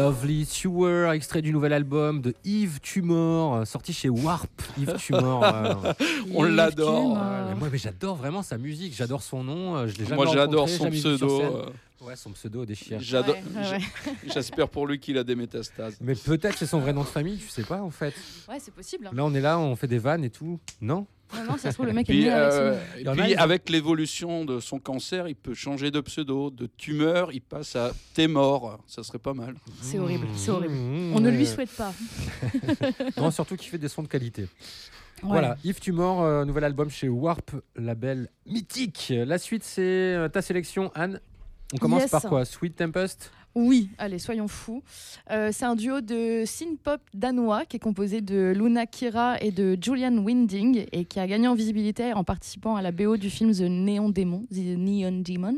Lovely Sewer, extrait du nouvel album de Yves Tumor, euh, sorti chez Warp. Yves Tumor. euh, On l'adore. Moi, mais j'adore vraiment sa musique, j'adore son nom. euh, Je l'ai jamais Moi, j'adore son jamais vu sur pseudo, scène. Ouais, son pseudo déchire. J'adore. Ouais, ouais, J'espère pour lui qu'il a des métastases. Mais peut-être c'est son vrai nom de famille, tu sais pas en fait. Ouais, c'est possible. hein. Là, on est là, on fait des vannes et tout. Non? Non, non, ça se trouve, le mec est Puis, né avec son euh, puis avec l'évolution de son cancer, il peut changer de pseudo. De tumeur, il passe à t'es mort. Ça serait pas mal. C'est horrible, c'est horrible. Mmh, On ne lui souhaite pas. Non, surtout qu'il fait des sons de qualité. Ouais. Voilà, Yves Tumor, euh, nouvel album chez Warp, label mythique. La suite, c'est euh, ta sélection, Anne. On commence Yes. par quoi? Sweet Tempest? Oui, allez, soyons fous. Euh, c'est un duo de synth-pop danois qui est composé de Luna Kira et de Julian Winding et qui a gagné en visibilité en participant à la BO du film The Neon Demon, The Neon Demon.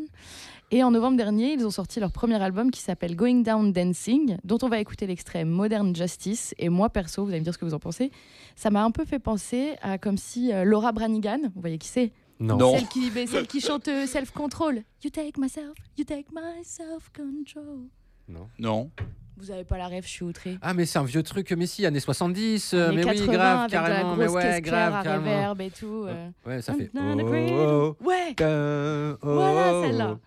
Et en novembre dernier, ils ont sorti leur premier album qui s'appelle Going Down Dancing, dont on va écouter l'extrait Modern Justice. Et moi, perso, vous allez me dire ce que vous en pensez, ça m'a un peu fait penser à comme si euh, Laura Branigan, vous voyez qui c'est Non. Non. Celle qui, mais celle qui chante euh, Self Control. You take myself, you take my self control. Non. Non. Vous avez pas la rêve, je suis outrée. Ah, mais c'est un vieux truc, mais si, années 70. euh, mais 80 oui, grave, avec carrément. mais ouais, grave, à carrément. reverb et tout. euh. Ouais, ça fait. Oh, oh, Ouais, oh, voilà oh. celle-là.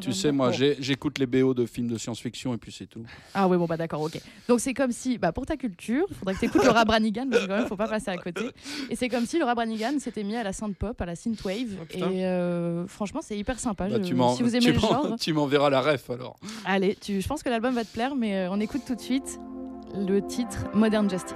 Tu sais, moi, j'écoute les BO de films de science-fiction et puis c'est tout. Ah ouais, bon, bah d'accord, ok. Donc c'est comme si, bah, pour ta culture, il faudrait que tu écoutes Laura Branigan, parce que quand même, faut pas passer à côté. Et c'est comme si Laura Branigan s'était mis à la synth pop, à la synthwave. Oh, et euh, franchement, c'est hyper sympa. Bah, Je- tu si vous aimez tu le genre, Tu m'enverras la ref alors. allez, tu, je pense que l'album va te plaire, mais euh, on écoute tout de suite le titre Modern Justice.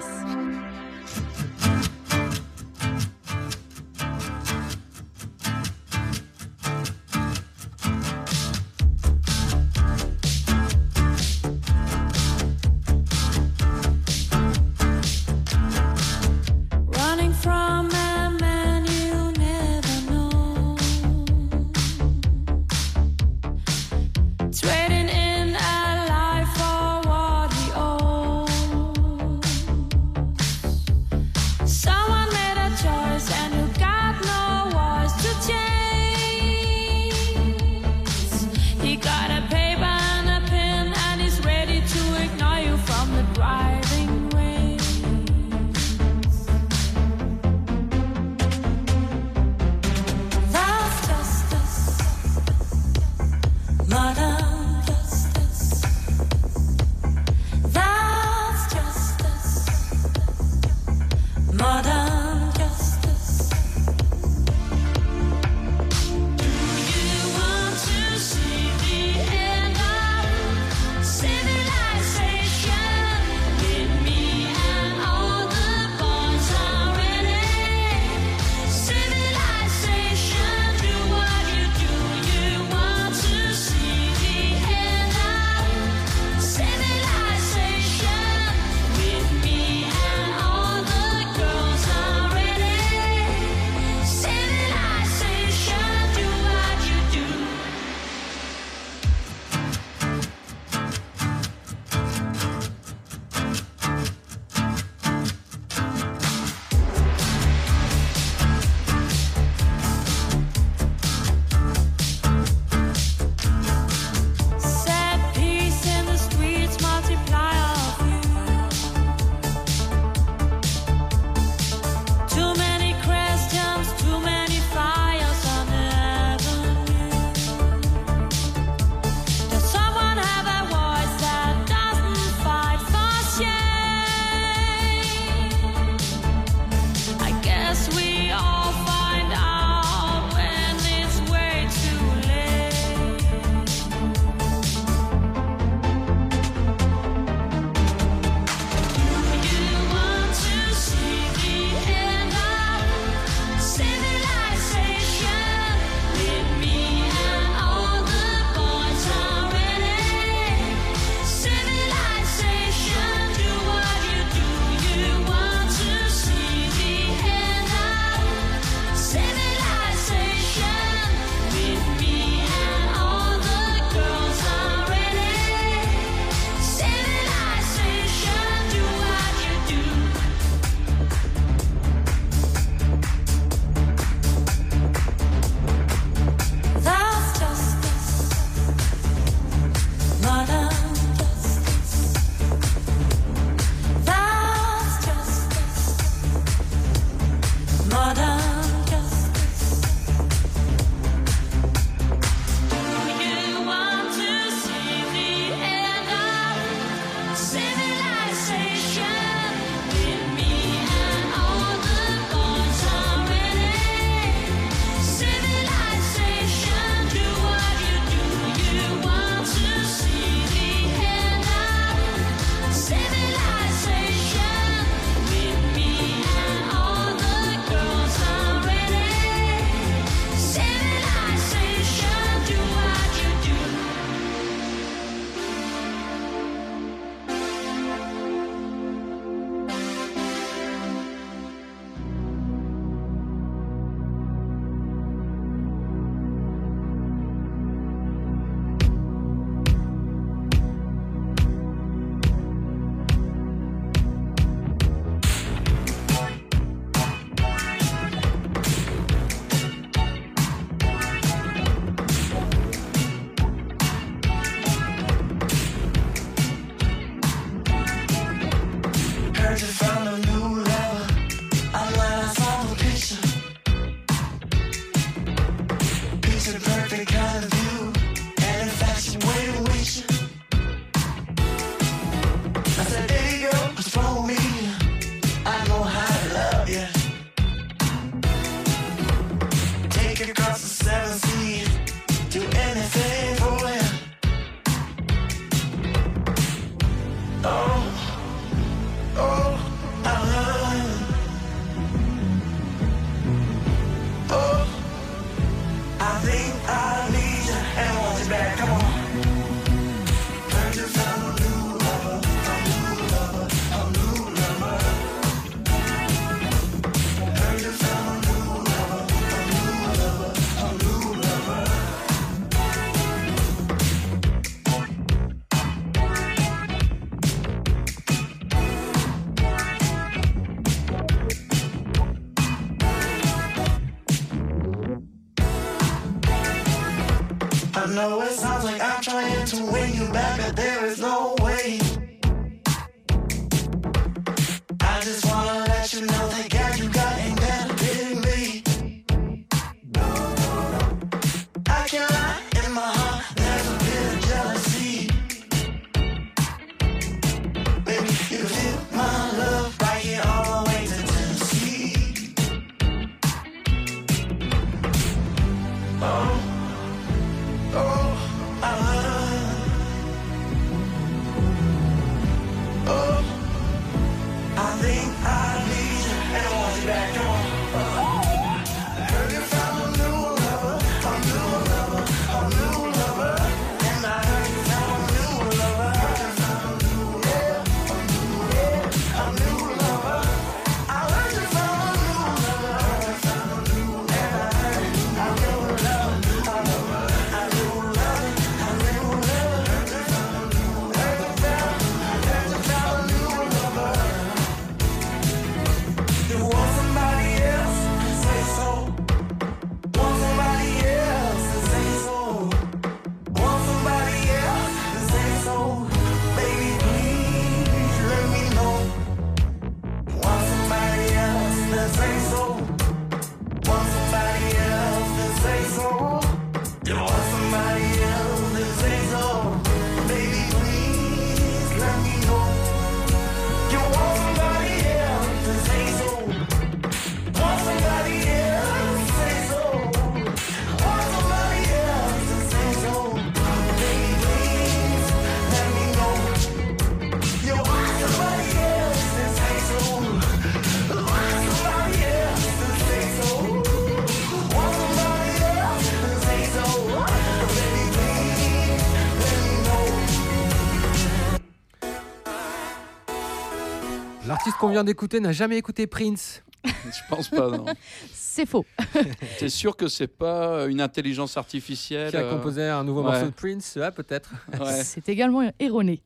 Qu'on vient d'écouter n'a jamais écouté Prince. Je pense pas, non. C'est faux. T'es sûr que c'est pas une intelligence artificielle Qui a euh, composé un nouveau ouais. morceau de Prince Ah, peut-être. Ouais. C'est également erroné.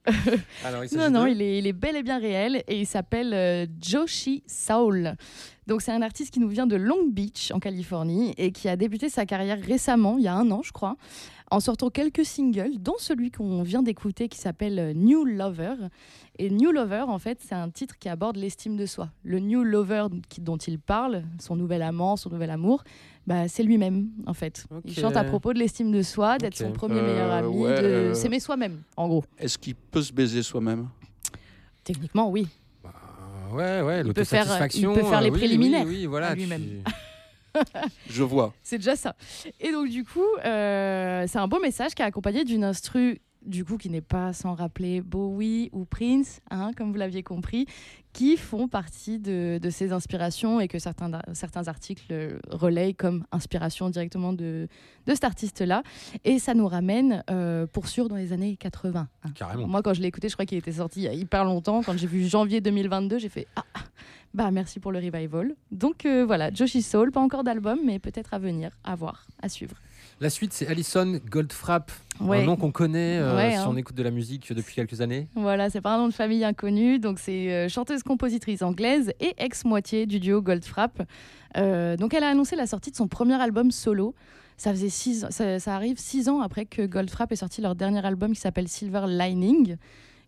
Alors, il non, non, de- il est, il est bel et bien réel et il s'appelle euh, Joshi Saul. Donc c'est un artiste qui nous vient de Long Beach en Californie et qui a débuté sa carrière récemment, il y a un an je crois, en sortant quelques singles, dont celui qu'on vient d'écouter qui s'appelle euh, New Lover. Et New Lover, en fait, c'est un titre qui aborde l'estime de soi. Le New Lover qui- dont il parle, son nouvel amant, son nouvel amour, bah, c'est lui-même en fait. Il chante à propos de l'estime de soi, d'être son premier Euh, meilleur ami, ouais, de euh, s'aimer soi-même, en gros. Est-ce qu'il peut se baiser soi-même? Techniquement, oui. Ouais, ouais, Il peut faire- l'autosatisfaction. il peut faire les oui, préliminaires Oui, oui, voilà. à tu- lui-même. Je vois. C'est déjà ça. Et donc, du coup, euh, c'est un beau message qui est accompagné d'une instru, du coup, qui n'est pas sans rappeler Bowie ou Prince, hein, comme vous l'aviez compris, qui font partie de, de ces inspirations et que certains, certains articles relayent comme inspiration directement de, de cet artiste-là. Et ça nous ramène, euh, pour sûr, dans les années 80. hein. Carrément. Moi, quand je l'ai écouté, je crois qu'il était sorti il y a hyper longtemps. Quand j'ai vu janvier 2022, j'ai fait ah, bah merci pour le revival. Donc euh, voilà, Joshi Soul, pas encore d'album, mais peut-être à venir, à voir, à suivre. La suite, c'est Alison Goldfrapp, Ouais. un nom qu'on connaît euh, Ouais, si hein. on écoute de la musique depuis quelques années. Voilà, c'est pas un nom de famille inconnu, donc c'est euh, chanteuse-compositrice anglaise et ex-moitié du duo Goldfrapp. Euh, donc elle a annoncé la sortie de son premier album solo. Ça faisait six, ça arrive six ans après que Goldfrapp ait sorti leur dernier album qui s'appelle Silver Lining.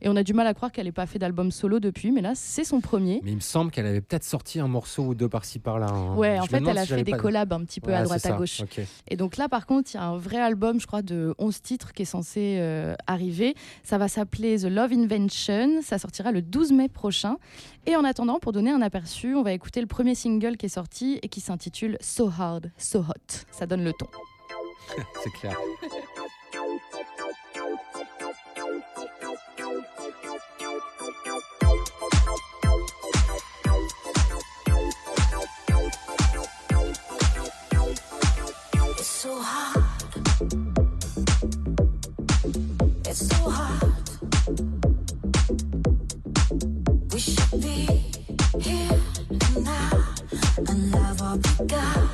Et on a du mal à croire qu'elle n'ait pas fait d'album solo depuis, mais là c'est son premier. Mais il me semble qu'elle avait peut-être sorti un morceau ou deux par-ci par-là. hein. Ouais, Je en fait, elle a si fait des collabs un petit peu à droite à gauche. Et donc là, par contre, il y a un vrai album, je crois, de 11 titres qui est censé euh, arriver. Ça va s'appeler The Love Invention. Ça sortira le 12 mai prochain. Et en attendant, pour donner un aperçu, on va écouter le premier single qui est sorti et qui s'intitule So Hard, So Hot. Ça donne le ton. c'est clair. love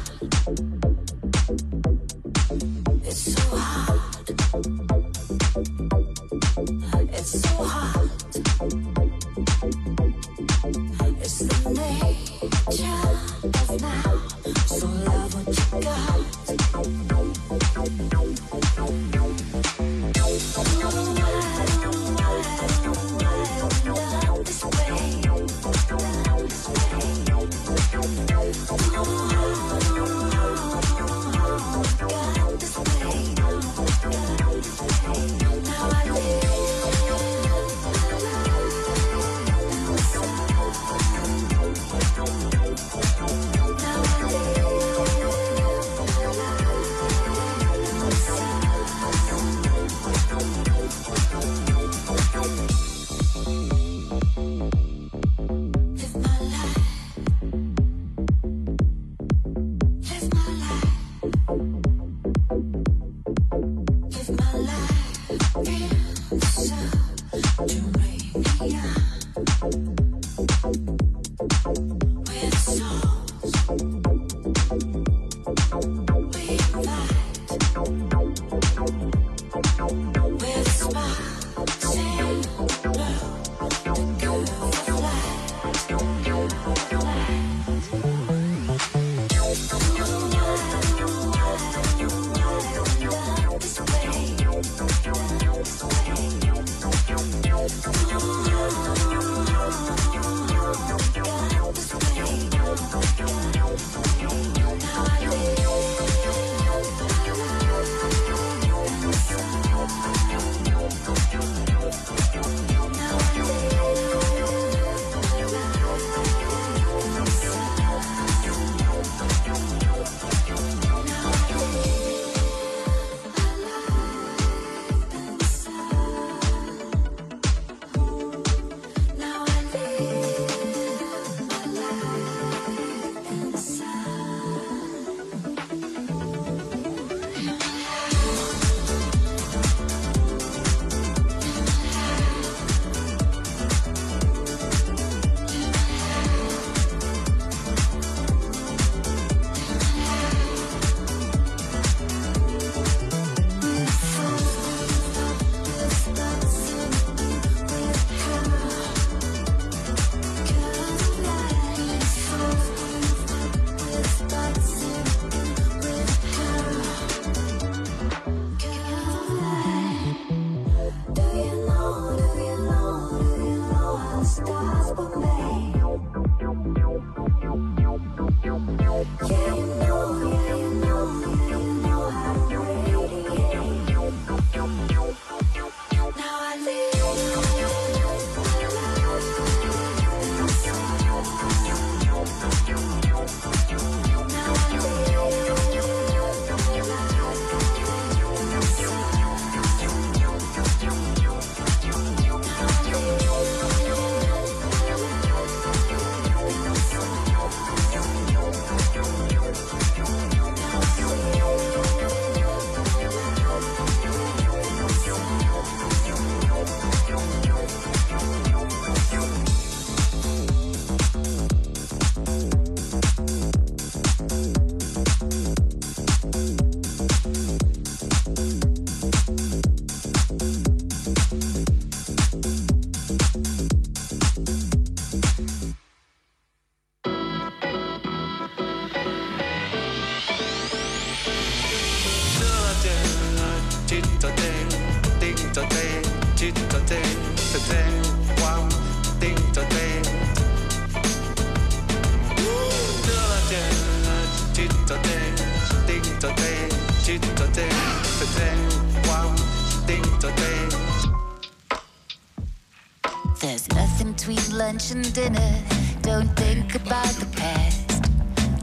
lunch and dinner. Don't think about the past.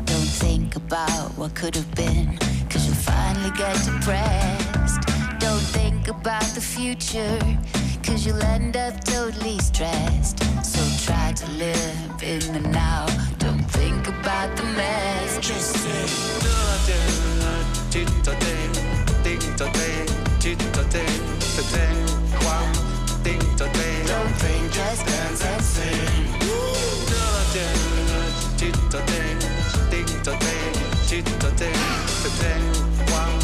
Don't think about what could have been. Cause you'll finally get depressed. Don't think about the future. Cause you'll end up totally stressed. So try to live in the now. Don't think about the mess. Just say. Don't think, just dance and sing. Ding-ta-ting, chit-ta- ting, the thing one,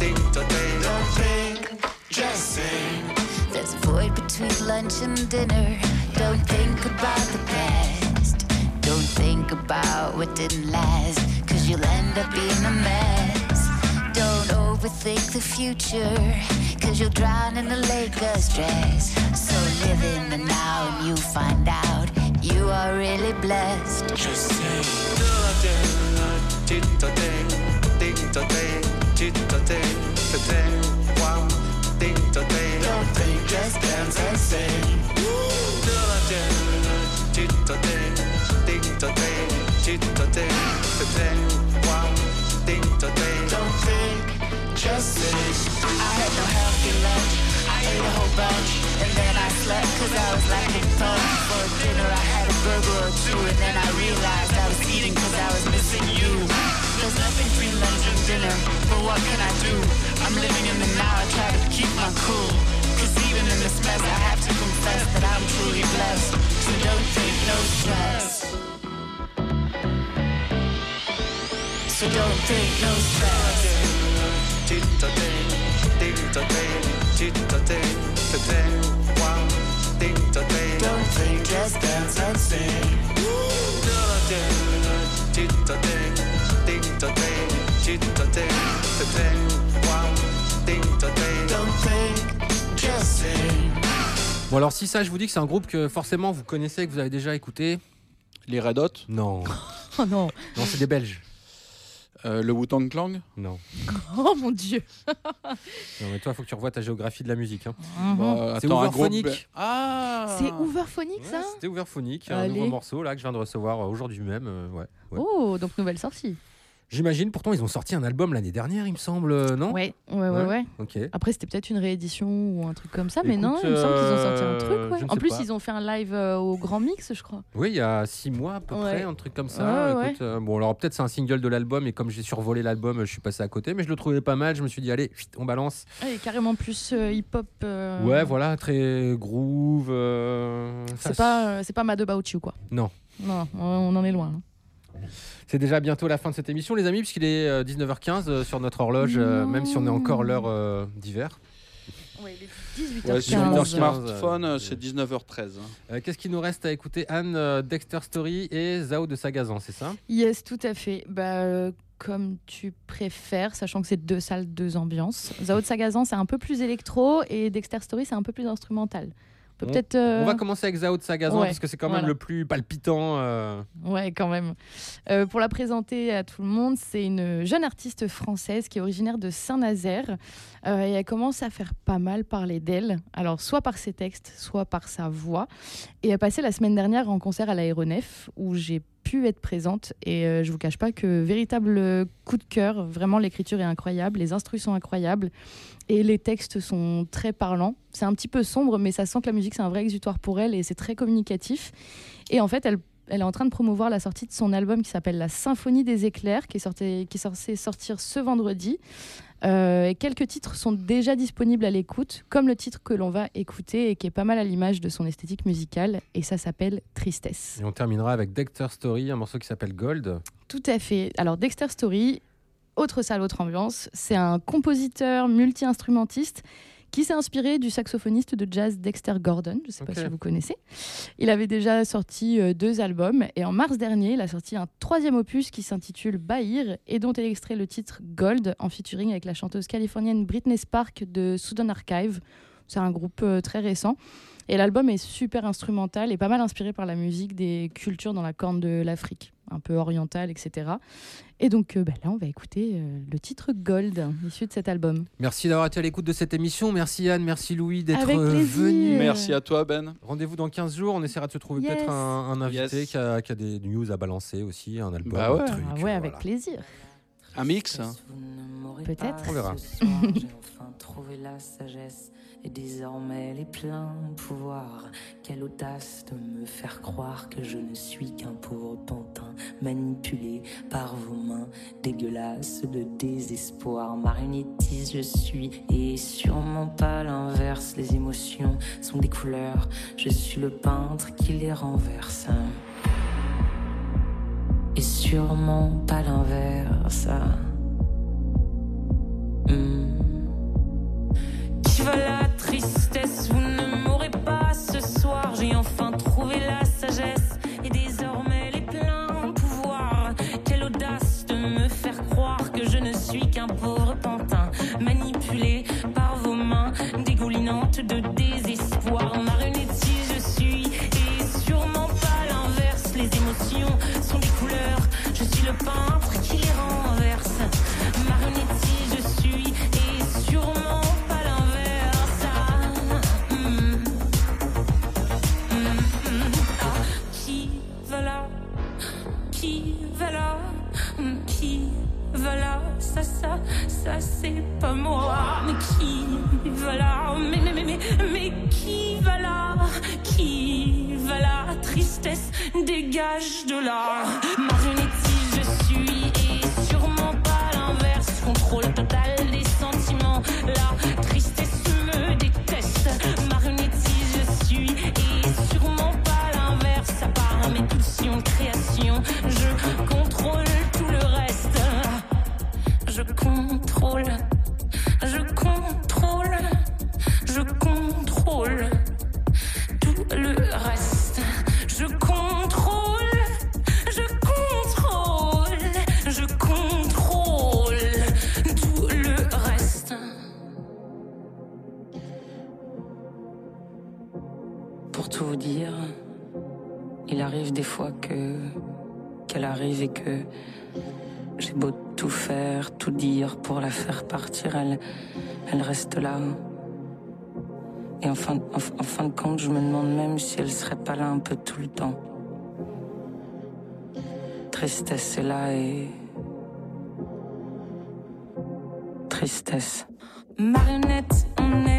think-ta-ting, don't think, just sing. There's a void between lunch and dinner. Don't think about the past. Don't think about what didn't last. Cause you'll end up being a mess. Don't overthink the future. Cause you'll drown in a lake of stress. So live in the now and you find out you are really blessed. Just say. Don't think, just dance and sing. Don't I had no healthy lunch. I ate a whole bunch and then I slept cause I was lacking punch. For dinner I had a burger or two and then I realized I was eating cause I was missing you. There's nothing between lunch and dinner, but what can I do? I'm living in the now, I try to keep my cool. Cause even in this mess I have to confess that I'm truly blessed. So don't take no stress. So don't take no stress. Don't think, just dance and sing. Don't think, just sing. Bon alors si ça je vous dis que c'est un groupe que forcément vous connaissez, que vous avez déjà écouté. Les Red Hot Non. Oh non. Non c'est des Belges. Euh, le Wu-Tang Clan Non. Oh mon dieu. Non mais toi faut que tu revoies ta géographie de la musique. hein. Bah, c'est groupe Overphonic. Ah C'est Overphonic ça C'était Overphonic, un nouveau morceau là que je viens de recevoir euh, aujourd'hui même. euh, ouais, ouais. Oh, donc nouvelle sortie. J'imagine pourtant ils ont sorti un album l'année dernière il me semble, euh, non Ouais, ouais, ouais, ouais. Ok. Après, c'était peut-être une réédition ou un truc comme ça, mais Écoute, non, il me semble qu'ils ont sorti un euh, truc. ouais. En plus, pas. ils ont fait un live euh, au Grand Mix, je crois. Oui, il y a six mois à peu Ouais. près, un truc comme ça. Ouais, ouais. Écoute, euh, bon, alors peut-être c'est un single de l'album et comme j'ai survolé l'album, je suis passé à côté, mais je le trouvais pas mal. Je me suis dit, allez, on balance. Ouais, et carrément plus euh, hip-hop. Ouais, voilà, très groove. C'est pas, c'est pas Mad About You, quoi. Non. Non, on on en est loin. hein. C'est déjà bientôt la fin de cette émission, les amis, puisqu'il est euh, 19h15 euh, sur notre horloge, euh, même si on est encore l'heure euh, d'hiver. Ouais, il est 18h15. Ouais, sur mon 15, smartphone, euh, c'est 19h13. hein. Euh, Qu'est-ce qu'il nous reste à écouter? Anne, euh, Dexter Story et Zao de Sagazan, c'est ça? Yes, tout à fait. Bah, euh, comme tu préfères, sachant que c'est deux salles, deux ambiances. Zao de Sagazan, c'est un peu plus électro et Dexter Story, c'est un peu plus instrumental. Peut On- peut-être. euh, On va commencer avec Zao de Sagazan ouais, parce que c'est quand même voilà. le plus palpitant. euh, Ouais, quand même. Euh, pour la présenter à tout le monde, c'est une jeune artiste française qui est originaire de Saint-Nazaire euh, et elle commence à faire pas mal parler d'elle. Alors, soit par ses textes, soit par sa voix. Et elle passait la semaine dernière en concert à l'aéronef où j'ai pu être présente et euh, je vous cache pas que véritable coup de cœur. Vraiment, l'écriture est incroyable, les instruits sont incroyables et les textes sont très parlants. C'est un petit peu sombre, mais ça sent que la musique c'est un vrai exutoire pour elle et c'est très communicatif. Et en fait, elle elle est en train de promouvoir la sortie de son album qui s'appelle La Symphonie des éclairs, qui est, sorti- qui est censé sortir ce vendredi. Euh, et quelques titres sont déjà disponibles à l'écoute, comme le titre que l'on va écouter et qui est pas mal à l'image de son esthétique musicale, et ça s'appelle Tristesse. Et on terminera avec Dexter Story, un morceau qui s'appelle Gold. Tout à fait. Alors Dexter Story, autre salle, autre ambiance, c'est un compositeur multi-instrumentiste qui s'est inspiré du saxophoniste de jazz Dexter Gordon, je ne sais pas si vous connaissez. Il avait déjà sorti euh, deux albums et en mars dernier, il a sorti un troisième opus qui s'intitule Bahir et dont est extrait le titre Gold en featuring avec la chanteuse californienne Britney Spark de Southern Archive. C'est un groupe euh, très récent. Et l'album est super instrumental et pas mal inspiré par la musique des cultures dans la corne de l'Afrique, un peu orientale, etc. Et donc euh, bah, là, on va écouter euh, le titre Gold, issu de cet album. Merci d'avoir été à l'écoute de cette émission. Merci Anne, merci Louis d'être euh, venus. Merci à toi, Ben. Rendez-vous dans 15 jours. On essaiera de se trouver Yes. peut-être un, un invité Yes. qui, a, qui a des news à balancer aussi, un album, Bah ouais. un truc. Ah ouais, avec voilà. plaisir. Un mix hein. Peut-être. On verra. Trouvé la sagesse et désormais les pleins pouvoirs. Quelle audace de me faire croire que je ne suis qu'un pauvre pantin manipulé par vos mains dégueulasses de désespoir. Marionnettiste je suis et sûrement pas l'inverse. Les émotions sont des couleurs. Je suis le peintre qui les renverse. Et sûrement pas l'inverse. Hmm. Tristesse Vous ne m'aurez pas ce soir. J'ai enfin trouvé la sagesse et désormais les pleins pouvoirs. Quelle audace de me faire croire que je ne suis qu'un pauvre ça, c'est pas moi. Mais qui va là Mais, mais, mais, mais, mais qui va là Qui va là Tristesse, dégage de là. Marionnettiste je suis et sûrement pas l'inverse. Contrôle total des sentiments. La reste là. Et en fin, en, fin de compte, je me demande même si elle serait pas là un peu tout le temps. Tristesse est là et. Tristesse. Marionnette, on est.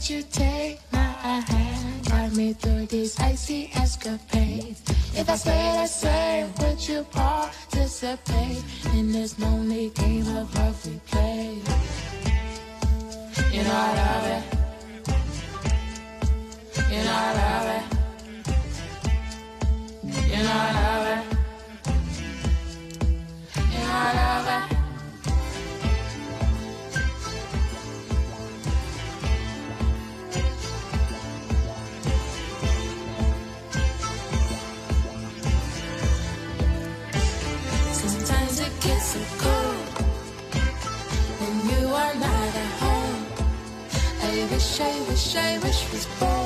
Would you take my hand, guide me through these icy escapades? If I stay the same, would you participate in this lonely game of love we play? You know I love it. You know I love it. You know I love it. You know I love it. I wish, I wish, I wish was born.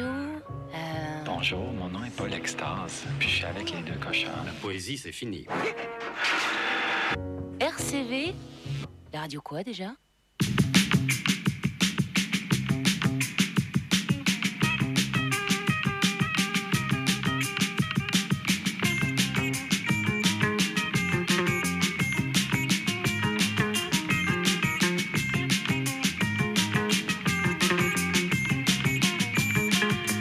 Euh, Bonjour, mon nom est Paul Extase, puis je suis avec les deux cochons. La poésie, c'est fini. RCV, la radio quoi déjà?